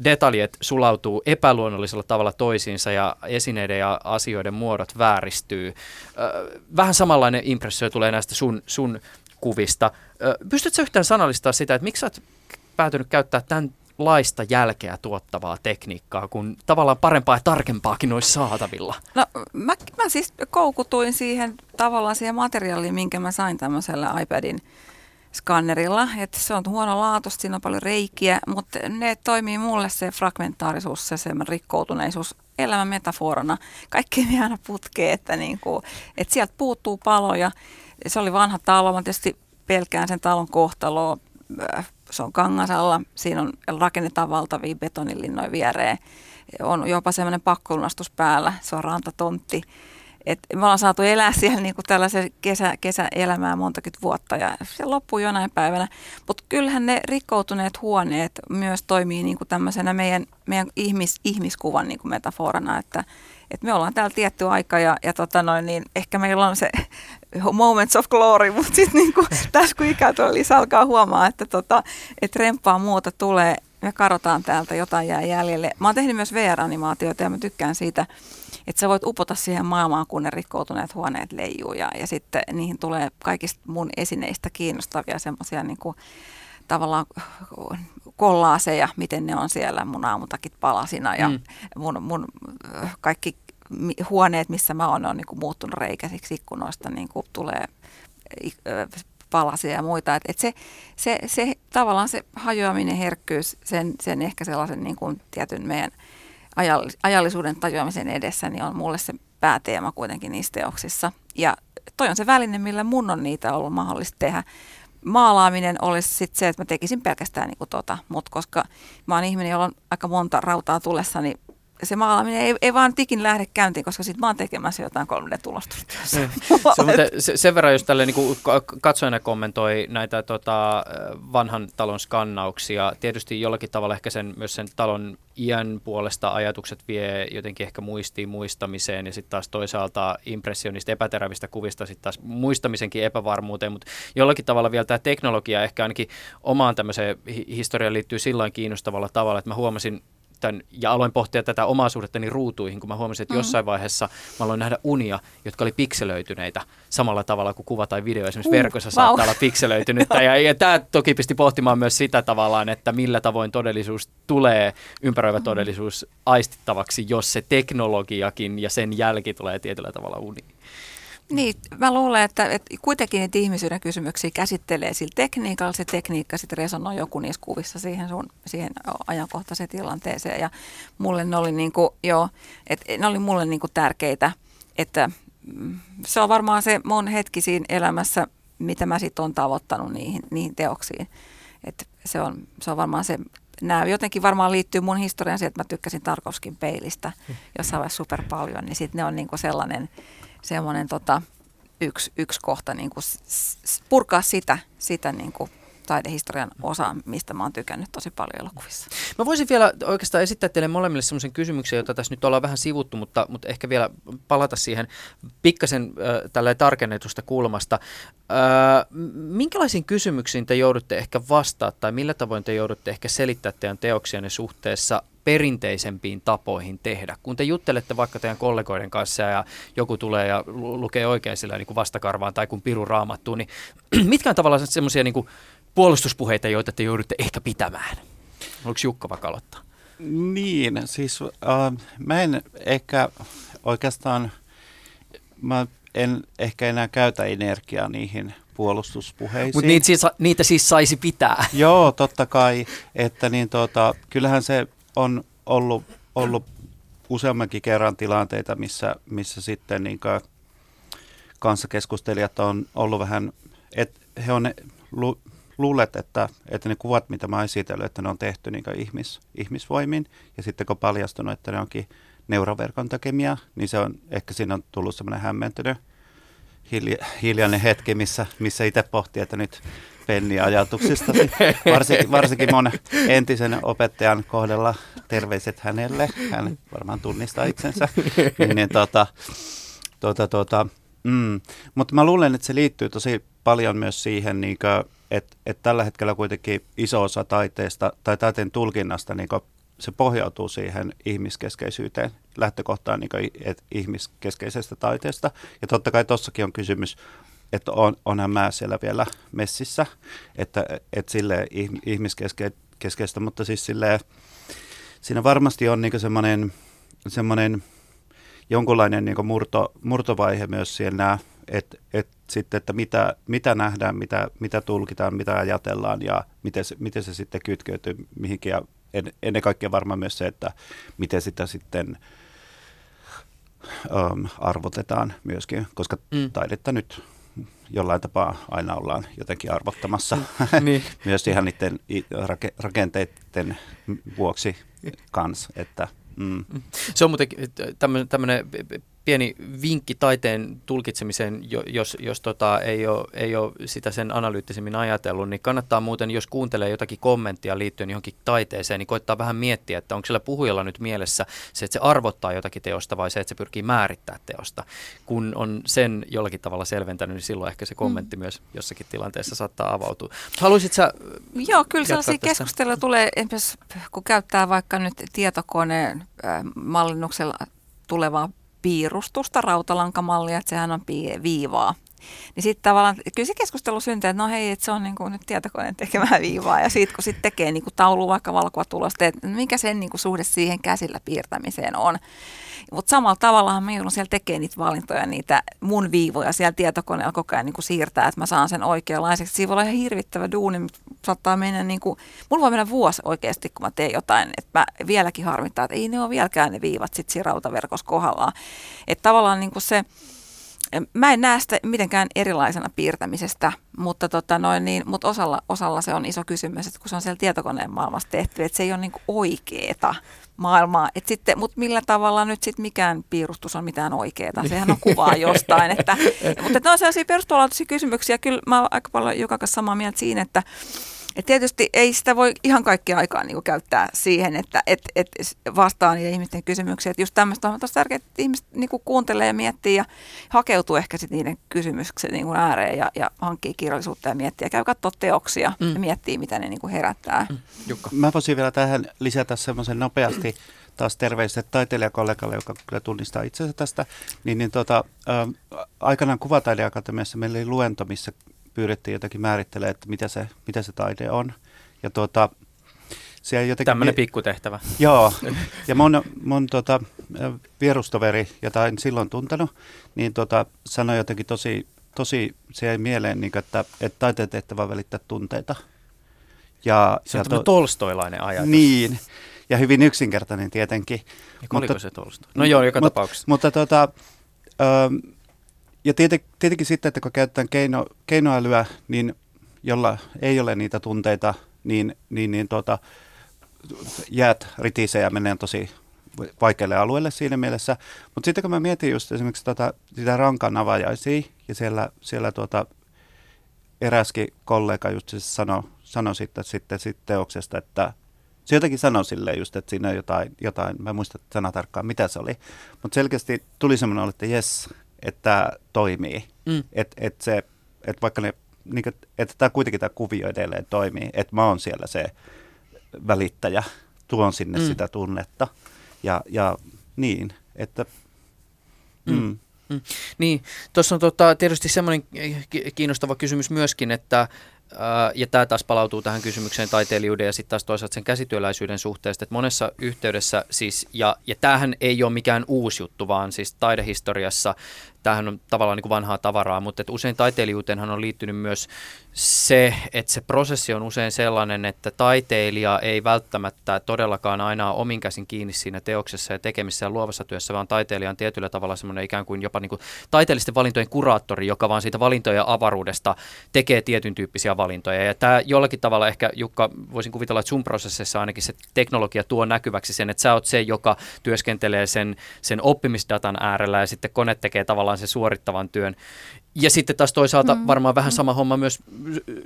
detaljet sulautuu epäluonnollisella tavalla toisiinsa ja esineiden ja asioiden muodot vääristyy. Öö, vähän samanlainen impressio tulee näistä sun, sun kuvista. Pystytkö yhtään sanallistaa sitä, että miksi sä oot päätynyt käyttää tämän laista jälkeä tuottavaa tekniikkaa, kun tavallaan parempaa ja tarkempaakin olisi saatavilla? No mä, mä siis koukutuin siihen tavallaan siihen materiaaliin, minkä mä sain tämmöisellä iPadin skannerilla, että se on huono laatusta, siinä on paljon reikiä, mutta ne toimii mulle se fragmentaarisuus, se rikkoutuneisuus elämän metaforana. Kaikki ei aina putkee, että, niinku, että sieltä puuttuu paloja se oli vanha talo, mä tietysti pelkään sen talon kohtaloa. Äh, se on Kangasalla, siinä on, rakennetaan valtavia betonilinnoja viereen. On jopa semmoinen pakkolunastus päällä, se on rantatontti. Et me ollaan saatu elää siellä niin kuin tällaisen kesä, kesäelämää montakin vuotta ja se loppuu jonain päivänä. Mutta kyllähän ne rikkoutuneet huoneet myös toimii niin kuin tämmöisenä meidän, meidän ihmis, ihmiskuvan niin metaforana, että et me ollaan täällä tietty aika ja, ja tota noin, niin ehkä meillä on se moments of glory, mutta sitten niin tässä kun tulee lisää, alkaa huomaa, että tota, et remppaa muuta tulee, me karotaan täältä, jotain jää jäljelle. Mä oon tehnyt myös VR-animaatioita ja mä tykkään siitä, että sä voit upota siihen maailmaan, kun ne rikkoutuneet huoneet leijuu ja, ja sitten niihin tulee kaikista mun esineistä kiinnostavia semmoisia niin tavallaan kollaaseja, miten ne on siellä mun aamutakit palasina ja mm. mun, mun kaikki huoneet, missä mä oon, on niin kuin muuttunut reikäisiksi ikkunoista, niin kuin tulee palasia ja muita. Et, et se, se, se, tavallaan se hajoaminen, herkkyys, sen, sen ehkä sellaisen niin kuin tietyn meidän ajallisuuden tajuamisen edessä, niin on mulle se pääteema kuitenkin niissä teoksissa. Ja toi on se väline, millä mun on niitä ollut mahdollista tehdä. Maalaaminen olisi sitten se, että mä tekisin pelkästään niin kuin tota, mutta koska mä oon ihminen, jolla on aika monta rautaa tulessa, niin se maalaaminen ei, ei vaan tikin lähde käyntiin, koska sitten mä oon tekemässä jotain 3D-tulostustyössä. se, se, sen verran, jos tälle niin katsojana kommentoi näitä tota, vanhan talon skannauksia, tietysti jollakin tavalla ehkä sen, myös sen talon iän puolesta ajatukset vie jotenkin ehkä muistiin muistamiseen ja sitten taas toisaalta impressionista epäterävistä kuvista sitten taas muistamisenkin epävarmuuteen, mutta jollakin tavalla vielä tämä teknologia ehkä ainakin omaan tämmöiseen historiaan liittyy sillä kiinnostavalla tavalla, että mä huomasin tämän, ja aloin pohtia tätä omaa suhdettani ruutuihin, kun mä huomasin, että mm. jossain vaiheessa mä aloin nähdä unia, jotka oli pikselöityneitä samalla tavalla kuin kuva tai video esimerkiksi uh, verkossa wow. saattaa olla pikselöitynyttä. ja, ja tämä toki pisti pohtimaan myös sitä tavallaan, että millä tavoin todellisuus tulee, ympäröivä mm. todellisuus aistittavaksi, jos se teknologiakin ja sen jälki tulee tietyllä tavalla uniin. Niin, mä luulen, että, että kuitenkin niitä ihmisyyden kysymyksiä käsittelee sillä tekniikalla. Se tekniikka sitten resonoi joku niissä kuvissa siihen, sun, siihen ajankohtaiseen tilanteeseen. Ja mulle ne oli, niinku, joo, että ne oli mulle niinku tärkeitä, että mm, se on varmaan se mun hetki siinä elämässä, mitä mä sitten on tavoittanut niihin, niihin teoksiin. Et se, on, se on varmaan se nämä jotenkin varmaan liittyy mun historiaan siihen, että mä tykkäsin Tarkovskin peilistä jossain vaiheessa super paljon, niin sitten ne on niinku sellainen, semmoinen tota, yksi, yksi kohta niin kuin purkaa sitä, sitä niin kuin taidehistorian osa, mistä mä oon tykännyt tosi paljon elokuvissa. Mä voisin vielä oikeastaan esittää teille molemmille semmoisen kysymyksen, jota tässä nyt ollaan vähän sivuttu, mutta, mutta ehkä vielä palata siihen pikkasen äh, tällä tarkennetusta kulmasta. Äh, minkälaisiin kysymyksiin te joudutte ehkä vastaa tai millä tavoin te joudutte ehkä selittää teidän teoksianne suhteessa perinteisempiin tapoihin tehdä. Kun te juttelette vaikka teidän kollegoiden kanssa ja joku tulee ja lukee oikein sillä niin kuin vastakarvaan tai kun piru raamattuu, niin mitkä on tavallaan semmoisia niin puolustuspuheita, joita te joudutte ehkä pitämään? Onko Jukka vaikka aloittaa? Niin, siis äh, mä en ehkä oikeastaan, mä en ehkä enää käytä energiaa niihin puolustuspuheisiin. Mutta niitä siis, niitä siis saisi pitää. Joo, totta kai. Että niin tota, kyllähän se on ollut, ollut useammankin kerran tilanteita, missä, missä sitten niin kanssakeskustelijat on ollut vähän, että he on lu, luulet, että, että ne kuvat, mitä mä esitellyt, että ne on tehty niin ihmis, ihmisvoimin, ja sitten kun paljastunut, että ne onkin neuroverkon tekemiä, niin se on, ehkä siinä on tullut semmoinen hämmentynyt hiljainen hetki, missä, missä itse pohtii, että nyt Penni ajatuksista. Varsinkin, varsinkin mun entisen opettajan kohdalla terveiset hänelle. Hän varmaan tunnistaa itsensä. Niin, niin, tota, tota, tota, mm. Mutta mä luulen, että se liittyy tosi paljon myös siihen, niin että et tällä hetkellä kuitenkin iso osa taiteesta tai taiteen tulkinnasta niin se pohjautuu siihen ihmiskeskeisyyteen, lähtökohtaan niin et ihmiskeskeisestä taiteesta. Ja totta kai tuossakin on kysymys että on, onhan mä siellä vielä messissä, että, että sille ihmiskeskeistä, mutta siis sille siinä varmasti on niin semmoinen, semmoinen jonkunlainen niin murto, murtovaihe myös siellä, että, että sitten, että mitä, mitä nähdään, mitä, mitä tulkitaan, mitä ajatellaan ja miten se, miten se sitten kytkeytyy mihinkin ja en, ennen kaikkea varmaan myös se, että miten sitä sitten um, arvotetaan myöskin, koska mm. taidetta nyt jollain tapaa aina ollaan jotenkin arvottamassa niin. myös ihan niiden rakenteiden vuoksi kans, että Mm. Se on muuten tämmöinen pieni vinkki taiteen tulkitsemiseen, jos, jos tota, ei, ole, ei ole sitä sen analyyttisemmin ajatellut, niin kannattaa muuten, jos kuuntelee jotakin kommenttia liittyen johonkin taiteeseen, niin koittaa vähän miettiä, että onko sillä puhujalla nyt mielessä se, että se arvottaa jotakin teosta vai se, että se pyrkii määrittää teosta. Kun on sen jollakin tavalla selventänyt, niin silloin ehkä se kommentti mm. myös jossakin tilanteessa saattaa avautua. Haluaisit sä Joo, kyllä sellaisia keskusteluja tulee, kun käyttää vaikka nyt tietokoneen mallinnuksella tulevaa piirustusta, rautalankamallia, että sehän on viivaa. Niin sitten tavallaan, kyllä se keskustelu syntyy, että no hei, että se on niin kuin nyt tietokoneen tekemää viivaa. Ja sitten kun sitten tekee niin kuin taulu vaikka valkoa että mikä sen niin kuin suhde siihen käsillä piirtämiseen on. Mutta samalla tavallahan mä joudun siellä tekemään niitä valintoja, niitä mun viivoja siellä tietokoneella koko ajan niin kuin siirtää, että mä saan sen oikeanlaiseksi. Siinä voi olla ihan hirvittävä duuni, mutta saattaa mennä niin kuin, mulla voi mennä vuosi oikeasti, kun mä teen jotain, että mä vieläkin harmittaa, että ei ne ole vieläkään ne viivat sitten siinä rautaverkossa kohdallaan. Että tavallaan niin kuin se, Mä en näe sitä mitenkään erilaisena piirtämisestä, mutta, tota noin, niin, mutta osalla, osalla se on iso kysymys, että kun se on siellä tietokoneen maailmassa tehty, että se ei ole niin oikeeta maailmaa. Et sitten, mutta millä tavalla nyt sitten mikään piirustus on mitään oikeeta? Sehän on kuvaa jostain. Että, mutta ne on sellaisia perustuolaatuisia kysymyksiä. Kyllä mä oon aika paljon joka kanssa samaa mieltä siinä, että Et tietysti ei sitä voi ihan kaikkea aikaa niin käyttää siihen, että et, et vastaa niiden ihmisten kysymyksiä. Että just tämmöistä on tosi tärkeää, että ihmiset niin kuuntelee ja miettii ja hakeutuu ehkä sitten niiden kysymyksen niin ääreen ja, ja hankkii kirjallisuutta ja miettii ja käy katsoa teoksia mm. ja miettii, mitä ne niin herättää. Mm. Jukka. Mä voisin vielä tähän lisätä semmoisen nopeasti taas terveiset taiteilijakollegalle, joka kyllä tunnistaa itsensä tästä, niin, niin tota, ä, aikanaan Kuvataideakatemiassa meillä oli luento, missä pyydettiin jotenkin määrittelemään, että mitä se, mitä se taide on. Ja tuota, siellä jotenkin... Tämmöinen pikkutehtävä. Joo, ja mun, mun tota, vierustoveri, jota en silloin tuntenut, niin tota, sanoi jotenkin tosi, tosi se jäi mieleen, niin, että, että taiteen tehtävä välittää tunteita. Ja, se on ja to, tolstoilainen ajatus. Niin, ja hyvin yksinkertainen tietenkin. Ja mutta, se Tolstoi? No joo, joka mutta, tapauksessa. Mutta tota, ö, ja tietenkin sitten, että kun käytetään keino, keinoälyä, niin jolla ei ole niitä tunteita, niin, niin, niin tuota, jäät ritisee ja menee tosi vaikealle alueelle siinä mielessä. Mutta sitten kun mä mietin just esimerkiksi tota, sitä rankan avajaisia, ja siellä, siellä tuota, eräskin kollega just siis sanoi sano sitten, sitten, sitten teoksesta, että se jotenkin sanoi silleen just, että siinä on jotain, jotain mä en muista sana tarkkaan, mitä se oli. Mutta selkeästi tuli semmoinen että jes, että toimii. Mm. Että et se, et vaikka ne, niin kuin, että tämä kuitenkin tämä kuvio edelleen toimii, että mä oon siellä se välittäjä, tuon sinne mm. sitä tunnetta. Ja, ja niin, että... Mm. Mm. Mm. Niin, tuossa on tota, tietysti semmoinen kiinnostava kysymys myöskin, että ja tämä taas palautuu tähän kysymykseen taiteilijuuden ja sitten taas toisaalta sen käsityöläisyyden suhteesta, että monessa yhteydessä siis, ja, ja tämähän ei ole mikään uusi juttu, vaan siis taidehistoriassa tämähän on tavallaan niin kuin vanhaa tavaraa, mutta että usein taiteilijuuteenhan on liittynyt myös se, että se prosessi on usein sellainen, että taiteilija ei välttämättä todellakaan aina ole omin käsin kiinni siinä teoksessa ja tekemisessä ja luovassa työssä, vaan taiteilija on tietyllä tavalla semmoinen ikään kuin jopa niin kuin taiteellisten valintojen kuraattori, joka vaan siitä valintojen avaruudesta tekee tietyn tyyppisiä valintoja. Ja tämä jollakin tavalla ehkä, Jukka, voisin kuvitella, että sun prosessissa ainakin se teknologia tuo näkyväksi sen, että sä oot se, joka työskentelee sen, sen oppimisdatan äärellä ja sitten kone tekee tavallaan se suorittavan työn. Ja sitten taas toisaalta mm, varmaan vähän mm. sama homma myös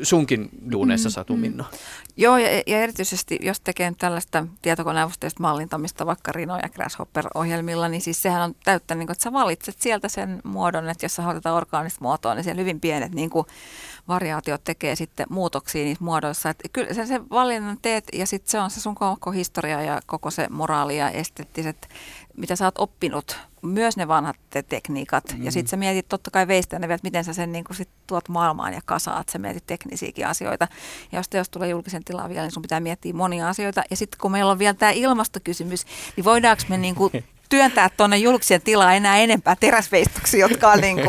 sunkin duuneissa, mm, Satu mm. Minna. Mm. Joo, ja, ja erityisesti jos tekee tällaista tietokoneavusteista mallintamista vaikka Rino- ja Grasshopper-ohjelmilla, niin siis sehän on täyttä, niin kuin, että sä valitset sieltä sen muodon, että jos sä haluat orgaanista muotoa, niin siellä hyvin pienet niin kuin, variaatiot tekee sitten muutoksia niissä muodoissa. Että kyllä sen, sen valinnan teet ja sitten se on se sun koko historia ja koko se moraali ja esteettiset, mitä sä oot oppinut myös ne vanhat tekniikat. Mm. Ja sitten sä mietit totta kai veistä ne, että miten sä sen niin kuin sit tuot maailmaan ja kasaat. Sä mietit teknisiäkin asioita. Ja jos teos tulee julkisen tilaan vielä, niin sun pitää miettiä monia asioita. Ja sitten kun meillä on vielä tämä ilmastokysymys, niin voidaanko me niin kuin työntää tuonne julkisen tilaan enää enempää teräsveistuksia, jotka on niin 1,3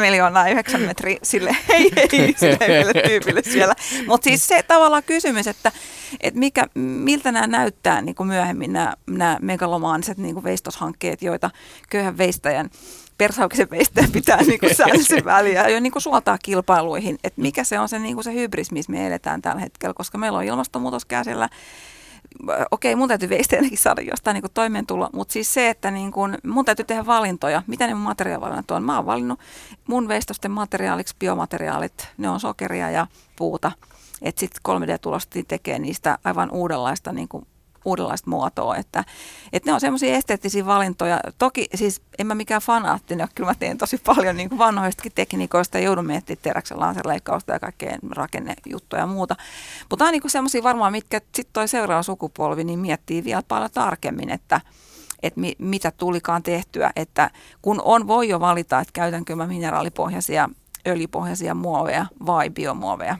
miljoonaa 9 metriä sille hei hei sille tyypille siellä. Mutta siis se tavallaan kysymys, että, että mikä, miltä nämä näyttää niin kuin myöhemmin nämä, nämä megalomaaniset niin kuin veistoshankkeet, joita köyhän veistäjän persauksen veistäjä pitää niin kuin säännöllisen väliä jo niin kuin suoltaa kilpailuihin, että mikä se on se, niin kuin se hybris, missä me eletään tällä hetkellä, koska meillä on ilmastonmuutos käsillä, okei, mun täytyy veisteenäkin saada jostain niin toimeentulo, mutta siis se, että niin kuin, mun täytyy tehdä valintoja. Mitä ne mun materiaalivalinnat on? Mä oon valinnut mun veistosten materiaaliksi biomateriaalit, ne on sokeria ja puuta. Että sitten 3D-tulosti tekee niistä aivan uudenlaista niin kuin uudenlaista muotoa. Että, että ne on semmoisia esteettisiä valintoja. Toki siis en mä mikään fanaattinen, kyllä mä teen tosi paljon niin vanhoistakin tekniikoista ja joudun miettimään teräksen laserleikkausta ja kaikkea rakennejuttuja ja muuta. Mutta on niin semmoisia varmaan, mitkä sitten toi seuraava sukupolvi niin miettii vielä paljon tarkemmin, että että mi, mitä tulikaan tehtyä, että kun on, voi jo valita, että käytänkö mä mineraalipohjaisia, öljypohjaisia muoveja vai biomuoveja,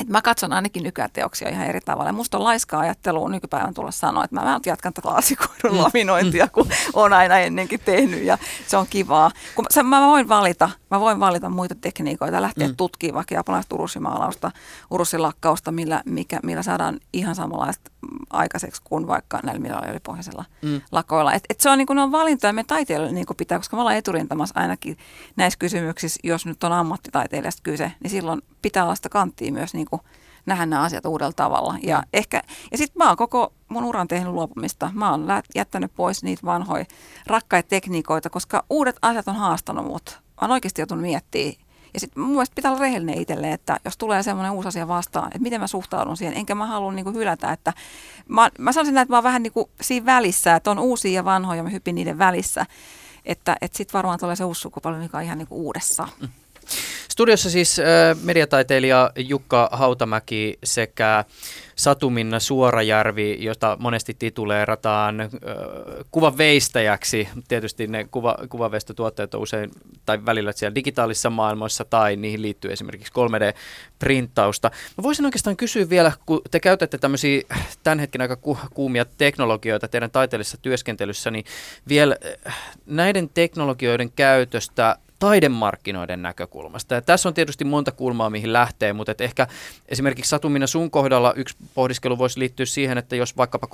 et mä katson ainakin nykyteoksia ihan eri tavalla. Musta on laiskaa ajattelua nykypäivän tulla sanoa, että mä vähän jatkan tätä laasikoidun mm. laminointia, kun on aina ennenkin tehnyt ja se on kivaa. Kun mä voin valita, mä voin valita muita tekniikoita, lähteä mm. tutkimaan vaikka japanilaista urussimaalausta, urussilakkausta, millä, mikä, millä saadaan ihan samanlaista aikaiseksi kuin vaikka näillä mineraaliopohjaisilla mm. lakoilla. Et, et se on, niin kuin, ne on valintoja me taiteilijoille niin pitää, koska me ollaan eturintamassa ainakin näissä kysymyksissä, jos nyt on ammattitaiteilijasta kyse, niin silloin pitää olla sitä kanttia myös niin kuin nähdä nämä asiat uudella tavalla. Ja, ehkä, ja sitten mä oon koko mun uran tehnyt luopumista. Mä oon jättänyt pois niitä vanhoja rakkaita tekniikoita, koska uudet asiat on haastanut mut. Mä oon oikeasti joutunut miettimään Ja sitten mun mielestä pitää olla rehellinen itselle, että jos tulee semmoinen uusi asia vastaan, että miten mä suhtaudun siihen, enkä mä halua niin kuin hylätä, että mä, mä sanoisin, että mä oon vähän niin kuin siinä välissä, että on uusia ja vanhoja, mä hypin niiden välissä, että, että sitten varmaan tulee se uusi sukupolvi, mikä on ihan niin kuin uudessa. Mm. Studiossa siis mediataiteilija Jukka Hautamäki sekä Satuminna Suorajärvi, jota monesti tituleerataan äh, kuvaveistäjäksi. Tietysti ne kuva, kuvaveistotuotteet on usein tai välillä siellä digitaalisessa maailmassa tai niihin liittyy esimerkiksi 3D-printtausta. Mä voisin oikeastaan kysyä vielä, kun te käytätte tämmöisiä tämän hetken aika ku, kuumia teknologioita teidän taiteellisessa työskentelyssä, niin vielä näiden teknologioiden käytöstä taidemarkkinoiden näkökulmasta. Ja tässä on tietysti monta kulmaa, mihin lähtee, mutta et ehkä esimerkiksi Satumina sun kohdalla yksi pohdiskelu voisi liittyä siihen, että jos vaikkapa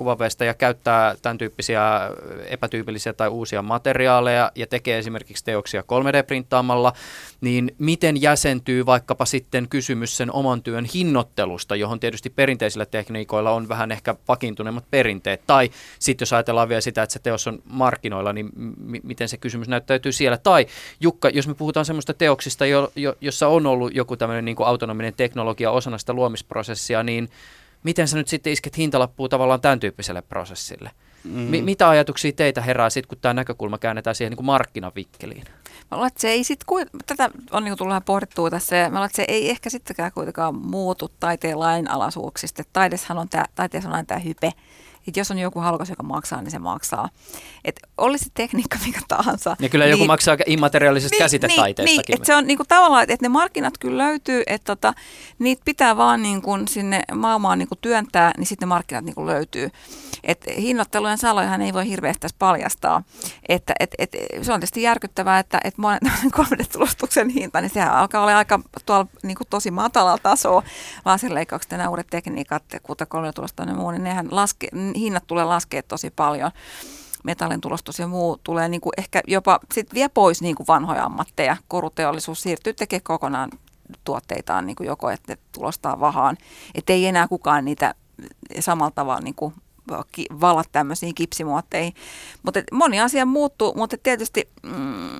ja käyttää tämän tyyppisiä epätyypillisiä tai uusia materiaaleja ja tekee esimerkiksi teoksia 3D-printtaamalla, niin miten jäsentyy vaikkapa sitten kysymys sen oman työn hinnoittelusta, johon tietysti perinteisillä tekniikoilla on vähän ehkä vakiintuneemmat perinteet. Tai sitten jos ajatellaan vielä sitä, että se teos on markkinoilla, niin m- miten se kysymys näyttäytyy siellä. Tai Jukka, jos me puhutaan semmoista teoksista, jo, jo, jossa on ollut joku tämmöinen niin autonominen teknologia osana sitä luomisprosessia, niin miten sä nyt sitten isket hintalappua tavallaan tämän tyyppiselle prosessille? Mm. M- mitä ajatuksia teitä herää sitten, kun tämä näkökulma käännetään siihen niin markkinavikkeliin? Mä luulen, että se ei sit, tätä on niin tullut pohdittua tässä, ja mä luulen, että se ei ehkä sittenkään kuitenkaan muutu taiteen lainalaisuuksista. Taideshan on tää, taiteessa on aina tämä hype, että jos on joku halukas, joka maksaa, niin se maksaa. Että olisi se tekniikka mikä tahansa. Ja kyllä niin, joku maksaa immateriaalisesta niin, käsitetaiteestakin. Niin, että se on niin kuin, tavallaan, että ne markkinat kyllä löytyy, että tota, niitä pitää vaan niin kuin, sinne maailmaan niin kuin, työntää, niin sitten ne markkinat niin kuin, löytyy. Et hinnoittelujen salojahan ei voi hirveästi tässä paljastaa. Että, et, et, se on tietysti järkyttävää, että et 3D-tulostuksen hinta, niin sehän alkaa olla aika tuolla niin kuin, tosi matalaa tasoa. Laserleikkaukset ja nämä uudet tekniikat, kuten 3D-tulosta ja muu, niin nehän laske, hinnat tulee laskea tosi paljon metallin tulostus ja muu tulee niin kuin ehkä jopa sit vie pois niin kuin vanhoja ammatteja. Koruteollisuus siirtyy tekemään kokonaan tuotteitaan niin kuin joko, että ne tulostaa vahaan. Että ei enää kukaan niitä samalla tavalla niin kuin vala tämmöisiin kipsimuotteihin. Mutta moni asia muuttuu, mutta tietysti mm,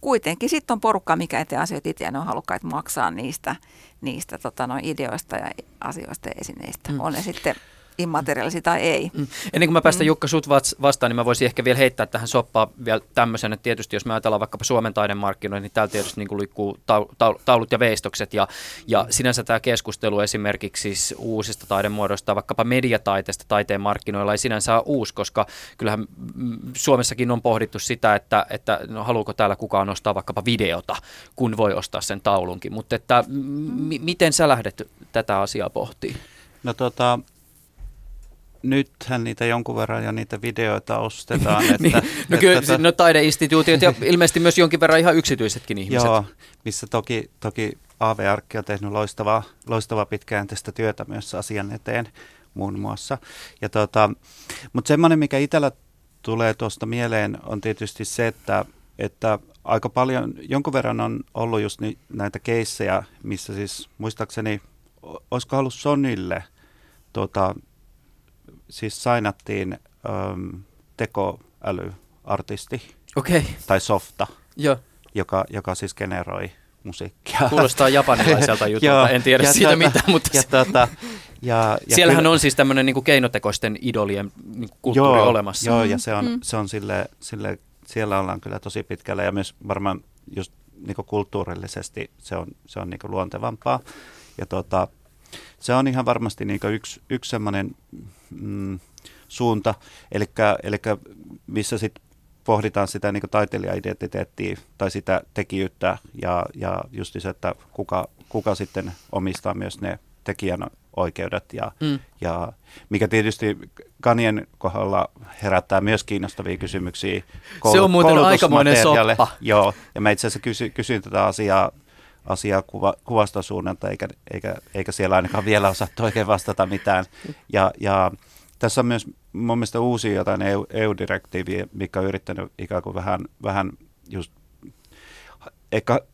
kuitenkin sitten on porukka, mikä ei tee asioita itse ja ne on halukkaita maksaa niistä, niistä tota, no, ideoista ja asioista ja esineistä. Mm. On ne sitten immateriaalisia tai ei. Mm. Ennen kuin mä päästän mm. Jukka sut vastaan, niin mä voisin ehkä vielä heittää tähän soppaan vielä tämmöisen, että tietysti jos me ajatellaan vaikkapa Suomen taidemarkkinoita, niin täällä tietysti niin liikkuu taulut ja veistokset ja, ja sinänsä tämä keskustelu esimerkiksi siis uusista taidemuodoista, vaikkapa mediataiteesta taiteen markkinoilla ei sinänsä ole uusi, koska kyllähän Suomessakin on pohdittu sitä, että, että no, haluuko täällä kukaan ostaa vaikkapa videota, kun voi ostaa sen taulunkin, mutta että m- miten sä lähdet tätä asiaa pohtimaan? No tota, nythän niitä jonkun verran ja niitä videoita ostetaan. Että, niin, no kyllä, että, no taideinstituutiot ja ilmeisesti myös jonkin verran ihan yksityisetkin ihmiset. Joo, missä toki, toki AV-arkki on tehnyt loistavaa, loistavaa pitkäjänteistä työtä myös asian eteen muun muassa. Ja tota, mutta semmoinen, mikä itsellä tulee tuosta mieleen, on tietysti se, että, että aika paljon, jonkun verran on ollut just ni, näitä keissejä, missä siis muistaakseni, olisiko ollut Sonille tota, siis sainattiin ähm, tekoälyartisti okay. tai softa, Joo. Joka, joka siis generoi musiikkia. Kuulostaa japanilaiselta jutulta, en tiedä siitä tuota, mitään, mutta ja, tuota, ja, ja Siellähän kyllä, on siis tämmöinen niin keinotekoisten idolien niin kulttuuri joo, olemassa. Joo, ja se on, mm. se on sille, sille, siellä ollaan kyllä tosi pitkällä ja myös varmaan just niin kulttuurillisesti se on, se on niin luontevampaa. Ja tuota, se on ihan varmasti niin yksi, yksi sellainen mm, suunta, eli missä sitten pohditaan sitä niin taiteilija-identiteettiä tai sitä tekijyyttä ja, ja just se, että kuka, kuka sitten omistaa myös ne tekijän oikeudet ja, mm. ja mikä tietysti Kanien kohdalla herättää myös kiinnostavia kysymyksiä. Se on muuten aikamoinen soppa. Joo, ja mä itse asiassa kysy, kysyin tätä asiaa asiaa kuva, kuvastasuunnalta, eikä, eikä, eikä siellä ainakaan vielä osattu oikein vastata mitään. Ja, ja tässä on myös mun mielestä uusia jotain EU, EU-direktiiviä, mikä on yrittänyt ikään kuin vähän, vähän just, eikä t-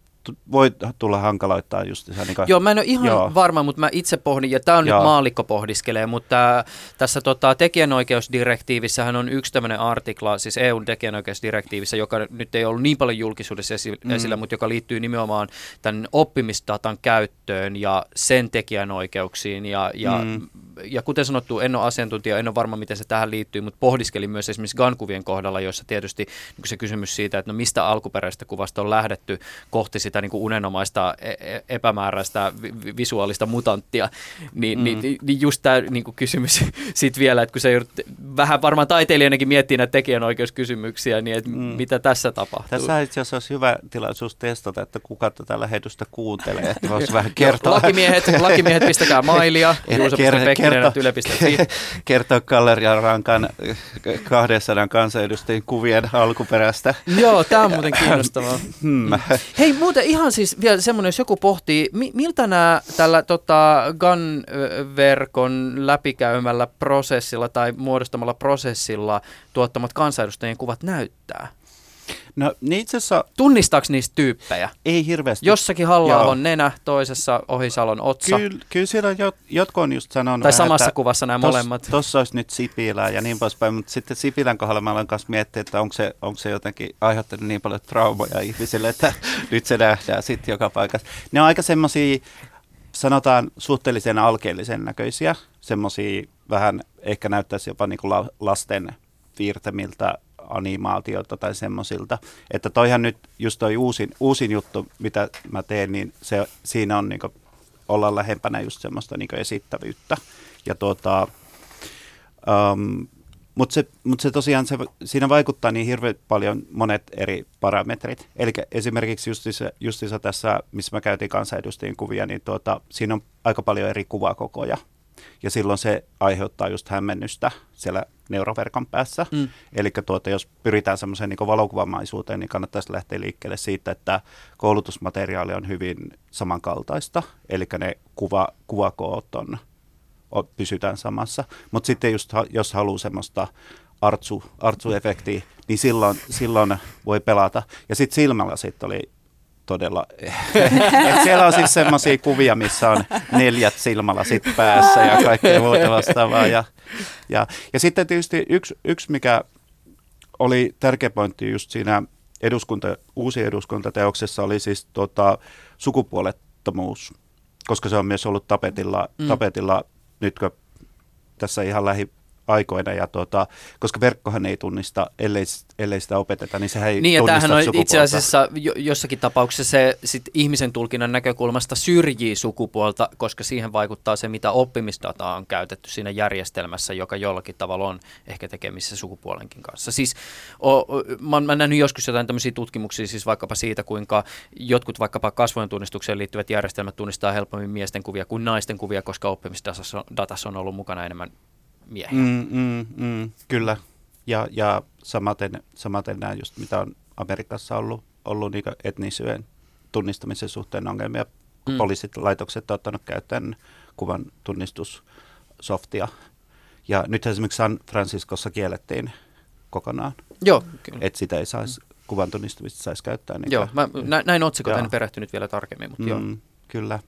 voi tulla hankaloittaa just se. Niin Joo, mä en ole ihan Joo. Varma, mutta mä itse pohdin, ja tämä on Joo. nyt maallikko pohdiskelee, mutta tässä tota, tekijänoikeusdirektiivissähän on yksi tämmöinen artikla, siis EUn tekijänoikeusdirektiivissä, joka nyt ei ollut niin paljon julkisuudessa Mm. esillä, mutta joka liittyy nimenomaan tämän oppimisdatan käyttöön ja sen tekijänoikeuksiin. Ja, ja, Mm. ja kuten sanottu, en ole asiantuntija, en ole varma, miten se tähän liittyy, mutta pohdiskelin myös esimerkiksi GAN-kuvien kohdalla, jossa tietysti niin se kysymys siitä, että no mistä alkuperäisestä kuvasta on lähdetty kohti sitä niin kuin unenomaista e- e- epämääräistä vi- vi- visuaalista mutanttia, niin, mm. niin, niin just tämä niin kuin kysymys sitten vielä, että kun se joudut, vähän varmaan taiteilijanakin miettii näitä tekijänoikeuskysymyksiä, niin että mm. mitä tässä tapahtuu. Tässä itse asiassa olisi hyvä tilaisuus testata, että kuka tätä lähetystä kuuntelee, että voisi vähän kertoa. Lakimiehet, lakimiehet pistäkää mailia, Et juuso.pekkinen.yle.fi. kertoa Gallerian rankan 200 kansanedustajien kuvien alkuperäistä. Joo, tämä on muuten kiinnostavaa. Hmm. Hei, muuten ihan siis vielä semmoinen, jos joku pohtii, mi- miltä nämä tällä tota, GAN-verkon läpikäymällä prosessilla tai muodostamalla prosessilla tuottamat kansanedustajien kuvat näyttää? No niin itse asiassa Tunnistaako niistä tyyppejä? ei hirveästi. Jossakin halla on nenä, toisessa Ohisalon otsa. Kyllä, kyllä siellä jot, jotkut on just sanonut, Tai vähän, samassa että kuvassa nämä tos- molemmat. Tossa olisi nyt Sipilä ja niin poispäin, mutta sitten Sipilän kohdalla mä olen kanssa miettiä, että onko se, onko se jotenkin aiheuttanut niin paljon traumoja ihmisille, että nyt se nähdään sitten joka paikassa. Ne on aika semmoisia, sanotaan suhteellisen alkeellisen näköisiä, semmoisia vähän ehkä näyttäisi jopa niin kuin la, lasten piirtämiltä animaatiota tai semmoisilta. Että toihan nyt just toi uusin, uusin juttu, mitä mä teen, niin se, siinä on niin olla lähempänä just semmoista niin esittävyyttä. Ja tuota, um, mutta se, mut se tosiaan, se, siinä vaikuttaa niin hirveän paljon monet eri parametrit. Eli esimerkiksi justiinsa, justiinsa tässä, missä mä käytin kansanedustajien kuvia, niin tuota, siinä on aika paljon eri kuvakokoja. Ja silloin se aiheuttaa just hämmennystä siellä neuroverkon päässä. Mm. Eli tuota, jos pyritään semmoiseen niin valokuvamaisuuteen, niin kannattaisi lähteä liikkeelle siitä, että koulutusmateriaali on hyvin samankaltaista. Eli ne kuva, kuvakoot on, on, pysytään samassa. Mutta sitten just, jos haluaa semmoista artsu, artsu-efektiä, niin silloin, silloin voi pelata. Ja sitten silmälasit oli todella... Et siellä on siis semmoisia kuvia, missä on neljät silmälasit päässä ja kaikkea muuta vastaavaa. Ja, ja, ja sitten tietysti yksi, yksi, mikä oli tärkeä pointti just siinä eduskunta, uusi eduskuntateoksessa oli siis tota, sukupuolettomuus, koska se on myös ollut tapetilla, Mm. tapetilla nytkö tässä ihan lähiaikoina, ja tota, koska verkkohan ei tunnista, ellei, ellei sitä opeteta, niin sehän ei Niin ja tunnista tämähän on sukupuolta. itse asiassa jo, jossakin tapauksessa se sit ihmisen tulkinnan näkökulmasta syrjii sukupuolta, koska siihen vaikuttaa se, mitä oppimisdataa on käytetty siinä järjestelmässä, joka jollakin tavalla on ehkä tekemissä sukupuolenkin kanssa. Siis o, o, mä, oon- mä oon nähnyt joskus jotain tämmöisiä tutkimuksia siis vaikkapa siitä, kuinka jotkut vaikkapa kasvojen tunnistukseen liittyvät järjestelmät tunnistaa helpommin miesten kuvia kuin naisten kuvia, koska oppimisdatassa on, datassa on ollut mukana enemmän miehiä. Mm, mm, mm, kyllä. Ja, ja samaten, samaten nämä just, mitä on Amerikassa ollut, ollut niin etnisyyden tunnistamisen suhteen ongelmia. Mm. Poliisit, laitokset on ottanut käyttöön kuvan tunnisussoftia. Ja nyt esimerkiksi San Franciscossa kiellettiin kokonaan, Joo, kyllä. että sitä ei saisi, kuvan tunnistamista saisi käyttää. Niin Joo, mä nä- näin otsikot, en perehtynyt vielä tarkemmin, mutta mm. joo. Kyllä.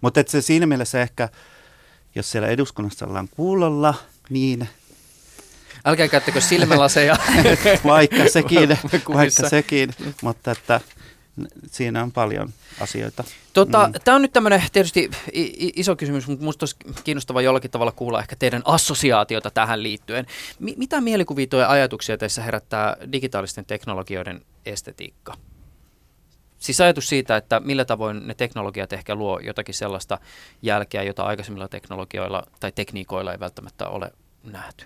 Mutta se siinä mielessä ehkä, jos siellä eduskunnassa ollaan kuulolla, niin Älkää käyttäkö silmälaseja. vaikka sekin, vaikka sekin mutta että siinä on paljon asioita. Tota, Mm. Tämä on nyt tämmöinen tietysti iso kysymys, mutta minusta olisi kiinnostavaa jollakin tavalla kuulla ehkä teidän assosiaatiota tähän liittyen. Mi- mitä mielikuvia ja ajatuksia teissä herättää digitaalisten teknologioiden estetiikka? Siis ajatus siitä, että millä tavoin ne teknologiat ehkä luo jotakin sellaista jälkeä, jota aikaisemmilla teknologioilla tai tekniikoilla ei välttämättä ole nähty.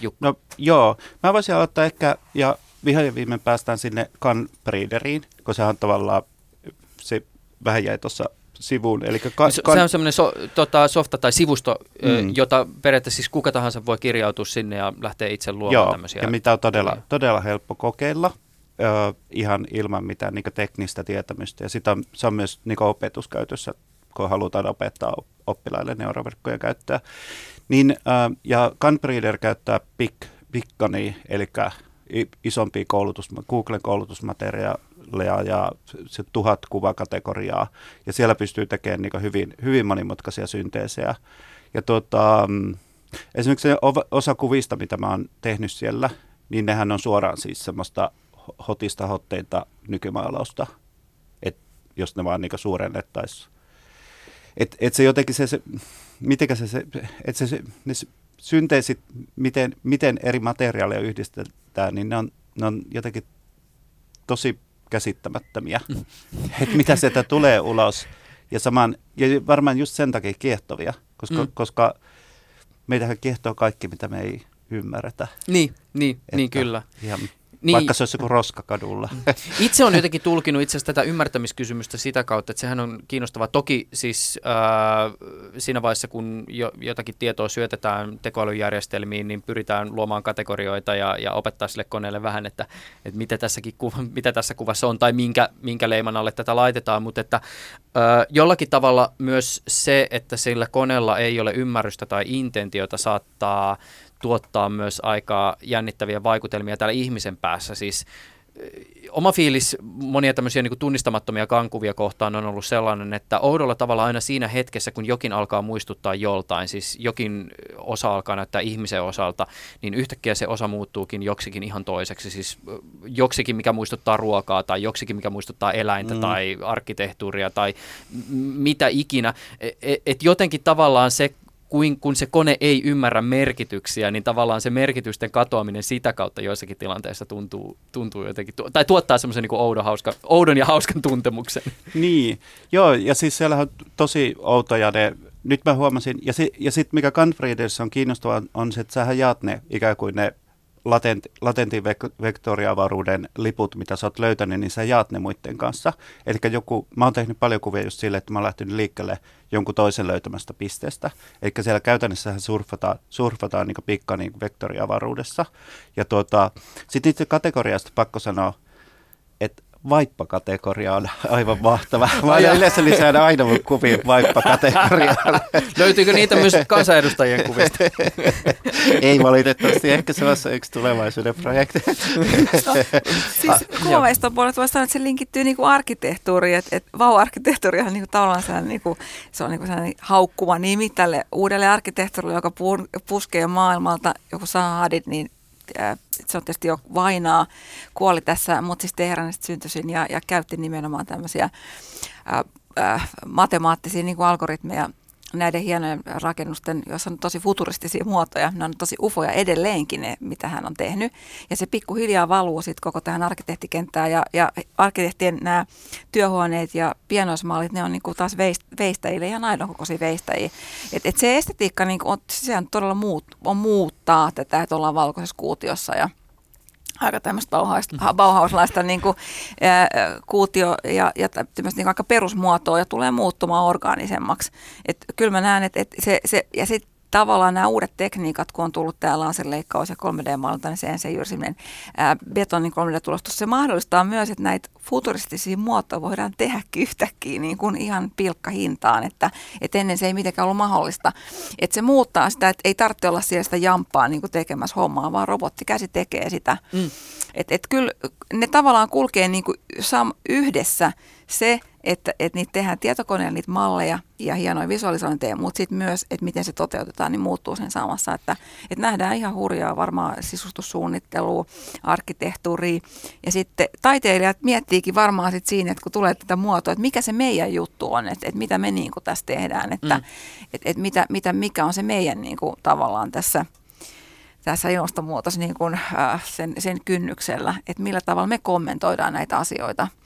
Jukka. No joo, mä voisin aloittaa ehkä, ja vihan ja viimein päästään sinne Canbreederiin, koska sehän on tavallaan, se vähän jäi tuossa sivuun. Eli ka, Se, kan, se on semmoinen so, tota, softa tai sivusto, mm. Jota periaatteessa siis kuka tahansa voi kirjautua sinne ja lähteä itse luomaan joo, tämmöisiä. ja mitä on todella, todella helppo kokeilla, ö, ihan ilman mitään niin teknistä tietämystä. Ja sitä on, se on myös niin opetuskäytössä, kun halutaan opettaa op- oppilaille neuroverkkojen käyttöä. Niin, ö, ja Canbreeder käyttää Pic, Piccani, eli isompia koulutus, Googlen koulutusmateriaaleja ja se tuhat kuvakategoriaa. Ja siellä pystyy tekemään niin hyvin, hyvin monimutkaisia synteesejä. Ja tota, mm, esimerkiksi osa kuvista, mitä mä oon tehnyt siellä, niin nehän on suoraan siis semmoista hotista hotteita nykymaalausta, et jos ne vaan niin suurennettaisiin. Että et se jotenkin se, se mitenkä se, se, et se, se ne synteesit, miten, miten eri materiaaleja yhdistetään, niin ne on, ne on jotenkin tosi käsittämättömiä, mm. että mitä sieltä tulee ulos. Ja, saman, ja varmaan just sen takia kiehtovia, koska, mm. koska meitähän kiehtoo kaikki, mitä me ei ymmärretä. Niin, niin, niin kyllä. Ihan niin. Vaikka se olisi joku roskakadulla. Itse on jotenkin tulkinut itse asiassa tätä ymmärtämiskysymystä sitä kautta, että sehän on kiinnostavaa. Toki siis äh, siinä vaiheessa, kun jo, jotakin tietoa syötetään tekoälyjärjestelmiin, niin pyritään luomaan kategorioita ja, ja opettaa sille koneelle vähän, että, että mitä, tässäkin kuva, mitä tässä kuvassa on tai minkä, minkä leiman alle tätä laitetaan. Mutta että äh, jollakin tavalla myös se, että sillä koneella ei ole ymmärrystä tai intentiota saattaa tuottaa myös aika jännittäviä vaikutelmia täällä ihmisen päässä. Siis oma fiilis monia tämmöisiä niin tunnistamattomia kankuvia kohtaan on ollut sellainen, että oudolla tavalla aina siinä hetkessä, kun jokin alkaa muistuttaa joltain, siis jokin osa alkaa näyttää ihmisen osalta, niin yhtäkkiä se osa muuttuukin joksikin ihan toiseksi, siis joksikin, mikä muistuttaa ruokaa tai joksikin, mikä muistuttaa eläintä mm. tai arkkitehtuuria tai mitä ikinä. Että et jotenkin tavallaan se kuin, kun se kone ei ymmärrä merkityksiä, niin tavallaan se merkitysten katoaminen sitä kautta joissakin tilanteissa tuntuu, tuntuu jotenkin, tai tuottaa semmoisen niin oudon, hauska, oudon ja hauskan tuntemuksen. Niin, joo, ja siis siellä on tosi outoja ne, nyt mä huomasin, ja, si, ja sitten mikä Gunfreederissä on kiinnostavaa, on se, että sähän jaat ne ikään kuin ne latent, latentin vektoriavaruuden liput, mitä sä oot löytänyt, niin sä jaat ne muiden kanssa. Eli joku, mä oon tehnyt paljon kuvia just sille, että mä oon lähtenyt liikkeelle jonkun toisen löytämästä pisteestä. Eli siellä käytännössä surfataan, surfataan niin pikka niin vektoriavaruudessa. Ja tuota, sitten itse kategoriasta pakko sanoa, vaippakategoria on aivan mahtava. Mä aina yleensä lisään aina mun kuviin vaippakategoriaan. Löytyykö niitä myös kansanedustajien kuvista? Ei valitettavasti, ehkä se on yksi tulevaisuuden projekti. no, siis kuvaveiston puolesta voisi sanoa, että se linkittyy niinku arkkitehtuuriin, että et vau-arkkitehtuuri on niinku tavallaan sellainen, niinku, se on niinku sellainen haukkuva nimi tälle uudelle arkkitehtuurille, joka puskee maailmalta, joku Saadit, niin se on tietysti jo vainaa, kuoli tässä, mutta siis Teheranista syntyisin ja, ja käytti nimenomaan tämmöisiä ää, ää, matemaattisia niin kuin algoritmeja näiden hienojen rakennusten, joissa on tosi futuristisia muotoja, ne on tosi ufoja edelleenkin ne, mitä hän on tehnyt. Ja se pikkuhiljaa valuu sitten koko tähän arkkitehtikenttään ja, ja arkkitehtien nämä työhuoneet ja pienoismallit, ne on niinku taas veist, veistäjille ihan aidon kokoisia veistäjiä. Et, et se estetiikka niinku on, sehän todella muut, on muuttaa tätä, että ollaan valkoisessa kuutiossa ja aika tämmöistä bauhauslaista niin kuin, ää, kuutio ja, ja tämmöistä niin aika perusmuotoa ja tulee muuttumaan orgaanisemmaksi. Et kyllä mä näen, että et se, se, ja sitten tavallaan nämä uudet tekniikat, kun on tullut tämä laserleikkaus ja 3D-mallinta, niin se ensin betonin 3D-tulostus, se mahdollistaa myös, että näitä futuristisia muotoja voidaan tehdä yhtäkkiä niin kuin ihan pilkkahintaan, että, että ennen se ei mitenkään ollut mahdollista. Että se muuttaa sitä, että ei tarvitse olla siellä sitä jampaa niin kuin tekemässä hommaa, vaan robottikäsi tekee sitä. Mm. Että et kyllä ne tavallaan kulkee niin kuin yhdessä se, että, että niitä tehdään tietokoneella niitä malleja ja hienoja visualisointeja, mutta sitten myös, että miten se toteutetaan, niin muuttuu sen samassa. Että, että nähdään ihan hurjaa varmaan sisustussuunnittelua, arkkitehtuuria ja sitten taiteilijat miettiikin varmaan sit siinä, että kun tulee tätä muotoa, että mikä se meidän juttu on, että, että mitä me niin kuin tässä tehdään, että, mm. että, että mitä, mitä, mikä on se meidän niin kuin, tavallaan tässä tässä ilmastonmuutos niin kuin, äh, sen, sen kynnyksellä, että millä tavalla me kommentoidaan näitä asioita –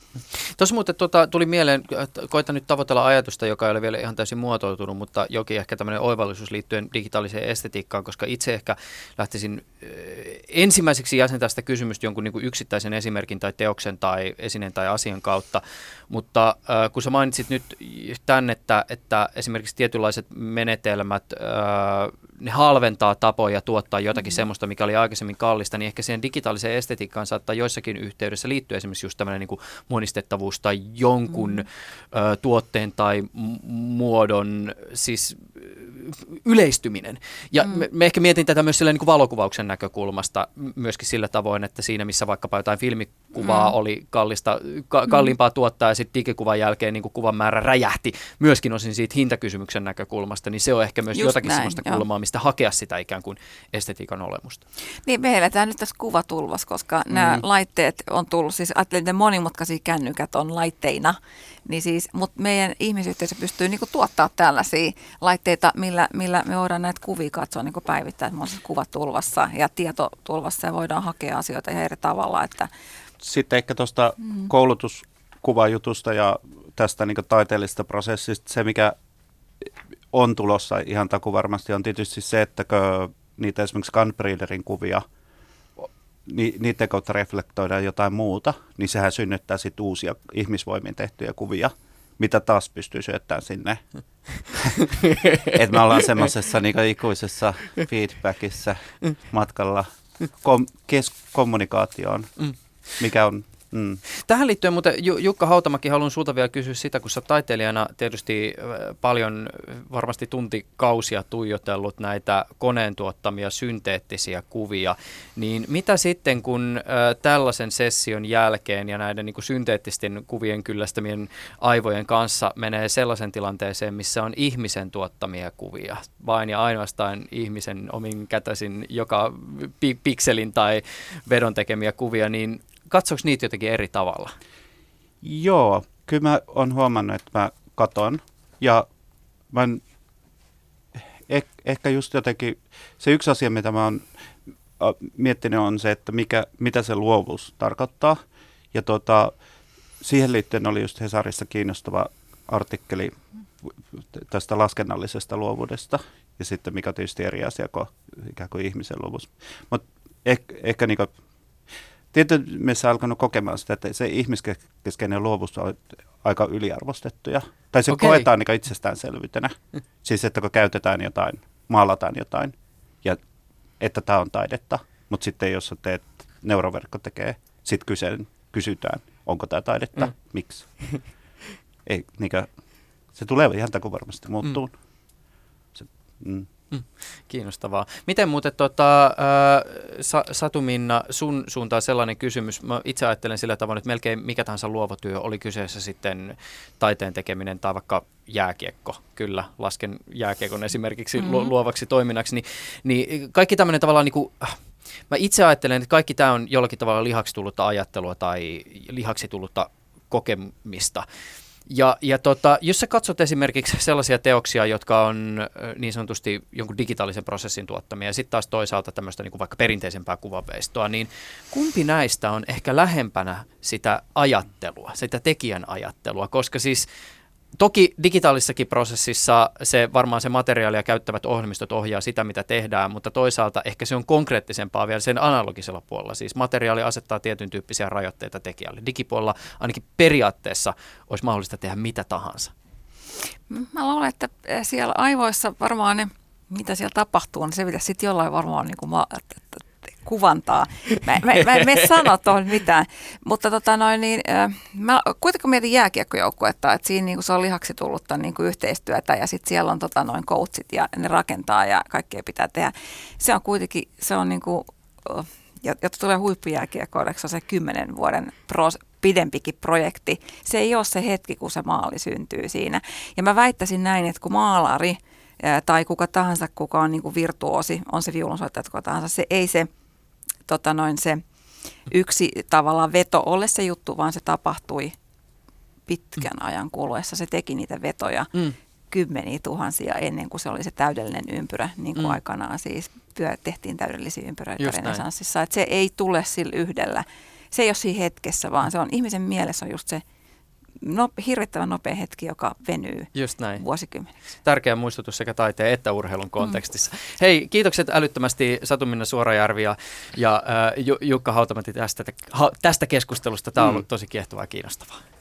Tuossa muuten tuota, tuli mieleen, koitan nyt tavoitella ajatusta, joka ei ole vielä ihan täysin muotoutunut, mutta jokin ehkä tämmöinen oivallisuus liittyen digitaaliseen estetiikkaan, koska itse ehkä lähtisin äh, ensimmäiseksi jäsentää sitä kysymystä jonkun niin kuin yksittäisen esimerkin tai teoksen tai esineen tai asian kautta, mutta äh, kun sä mainitsit nyt tämän, että, että esimerkiksi tietynlaiset menetelmät, äh, ne halventaa tapoja tuottaa jotakin mm-hmm. semmoista, mikä oli aikaisemmin kallista, niin ehkä siihen digitaaliseen estetiikkaan saattaa joissakin yhteydessä liittyä esimerkiksi just tämmöinen niin monistettavuus tai jonkun mm-hmm. ö, tuotteen tai muodon, siis yleistyminen. Ja mm. me, me ehkä mietin tätä myös niin kuin valokuvauksen näkökulmasta myöskin sillä tavoin, että siinä missä vaikkapa jotain filmikuvaa mm. oli kallista, ka, kalliimpaa mm. tuottaa ja sitten digikuvan jälkeen niin kuin kuvan määrä räjähti myöskin osin siitä hintakysymyksen näkökulmasta, niin se on ehkä myös Just jotakin näin, sellaista joo. kulmaa, mistä hakea sitä ikään kuin estetiikan olemusta. Niin me eletään nyt tässä kuvatulvassa, koska mm. nämä laitteet on tullut, siis ajattelin, että monimutkaisia kännykät on laitteina, niin siis, mutta meidän ihmisyhteisö pystyy niinku tuottaa tällaisia laitteita, millä, millä me voidaan näitä kuvia katsoa niinku päivittäin, että kuvatulvassa ja tietotulvassa ja voidaan hakea asioita ihan eri tavalla. Että... Sitten ehkä tuosta mm. koulutuskuvajutusta ja tästä niin taiteellisesta prosessista, se mikä on tulossa ihan taku varmasti on tietysti se, että niitä esimerkiksi Gunbreederin kuvia, ni, niiden kautta reflektoidaan jotain muuta, niin sehän synnyttää sitten uusia ihmisvoimin tehtyjä kuvia, mitä taas pystyy syöttämään sinne. että me ollaan semmoisessa niin ikuisessa feedbackissa matkalla kom, kes, kommunikaatioon, mm. mikä on Mm. Tähän liittyen muuten Jukka Hautamakin haluan sulta vielä kysyä sitä, kun sä taiteilijana tietysti paljon varmasti tuntikausia tuijotellut näitä koneen tuottamia synteettisiä kuvia, niin mitä sitten kun äh, tällaisen session jälkeen ja näiden niin kuin synteettisten kuvien kyllästämien aivojen kanssa menee sellaisen tilanteeseen, missä on ihmisen tuottamia kuvia, vain ja ainoastaan ihmisen omin kätäisin joka pi- pikselin tai vedon tekemiä kuvia, niin katsoiko niitä jotenkin eri tavalla? Joo, kyllä mä oon huomannut, että mä katon ja mä en, eh, ehkä just jotenkin, se yksi asia, mitä mä oon miettinyt on se, että mikä, mitä se luovuus tarkoittaa. Ja tota, siihen liittyen oli just Hesarissa kiinnostava artikkeli tästä laskennallisesta luovuudesta. Ja sitten mikä on tietysti eri asia kuin ikään kuin ihmisen luovuus. Mutta ehkä, ehkä niin tietysti meissä alkanut kokemaan sitä, että se ihmiskeskeinen luovuus on aika yliarvostettuja. Tai se okay. koetaan niin itsestäänselvyytenä. siis, että kun käytetään jotain, maalataan jotain, ja että tämä on taidetta. Mutta sitten jos sä teet, neuroverkko tekee, sitten kysytään, onko tämä taidetta, mm. miksi. Ei, niin kuin, se tulee ihan varmasti muuttuu. Mm. Se, mm. Mm, kiinnostavaa. Miten muuten tota, äh, Satuminna, sun suuntaan sellainen kysymys, mä itse ajattelen sillä tavalla, että melkein mikä tahansa luova työ, oli kyseessä sitten taiteen tekeminen tai vaikka jääkiekko, kyllä, lasken jääkiekon esimerkiksi mm-hmm. luovaksi toiminnaksi, niin, niin kaikki tämmöinen tavallaan niin kuin, Mä itse ajattelen, että kaikki tämä on jollakin tavalla lihaksi tullutta ajattelua tai lihaksi tullutta kokemista. Ja, ja tota, jos sä katsot esimerkiksi sellaisia teoksia, jotka on niin sanotusti jonkun digitaalisen prosessin tuottamia, ja sitten taas toisaalta tämmöistä niin kuin vaikka perinteisempää kuvaveistoa, niin kumpi näistä on ehkä lähempänä sitä ajattelua, sitä tekijän ajattelua, koska siis Toki digitaalisessakin prosessissa se varmaan se materiaalia käyttävät ohjelmistot ohjaa sitä, mitä tehdään, mutta toisaalta ehkä se on konkreettisempaa vielä sen analogisella puolella. Siis materiaali asettaa tietyn tyyppisiä rajoitteita tekijälle. Digipuolella ainakin periaatteessa olisi mahdollista tehdä mitä tahansa. Mä luulen, että siellä aivoissa varmaan ne, mitä siellä tapahtuu, niin se pitäisi sitten jollain varmaan niin kuin ma- kuvantaa. Mä, mä, mä en mene sanoa tuohon mitään, mutta tota noin, niin, mä kuitenkin mietin jääkiekkojoukkuetta, että siinä niin se on lihaksi tullutta niin kuin yhteistyötä ja sitten siellä on tota noin coachit ja ne rakentaa ja kaikkea pitää tehdä. Se on kuitenkin, se on niin kuin, jotta tulee huippujääkiekkoideksi, se on se kymmenen vuoden pros, pidempikin projekti. Se ei ole se hetki, kun se maali syntyy siinä. Ja mä väittäisin näin, että kun maalari tai kuka tahansa, kuka on niin kuin virtuosi, on se viulunsoittaja, kuka tahansa, se ei se – tota noin se yksi tavallaan veto ole se juttu, vaan se tapahtui pitkän mm. ajan kuluessa. Se teki niitä vetoja mm. kymmeniä tuhansia ennen kuin se oli se täydellinen ympyrä, niin kuin mm. aikanaan siis pyö, tehtiin täydellisiä ympyröitä renesanssissa. Että se ei tule sillä yhdellä. Se ei ole siinä hetkessä, vaan se on ihmisen mielessä on just se no, hirvittävän nopea hetki, joka venyy Just näin. vuosikymmeniksi. Tärkeä muistutus sekä taiteen että urheilun kontekstissa. Mm. Hei, kiitokset älyttömästi Satuminna Suorajärvi ja, ja äh, Jukka Hautamati tästä, tästä keskustelusta. Tämä on mm. ollut tosi kiehtovaa ja kiinnostavaa.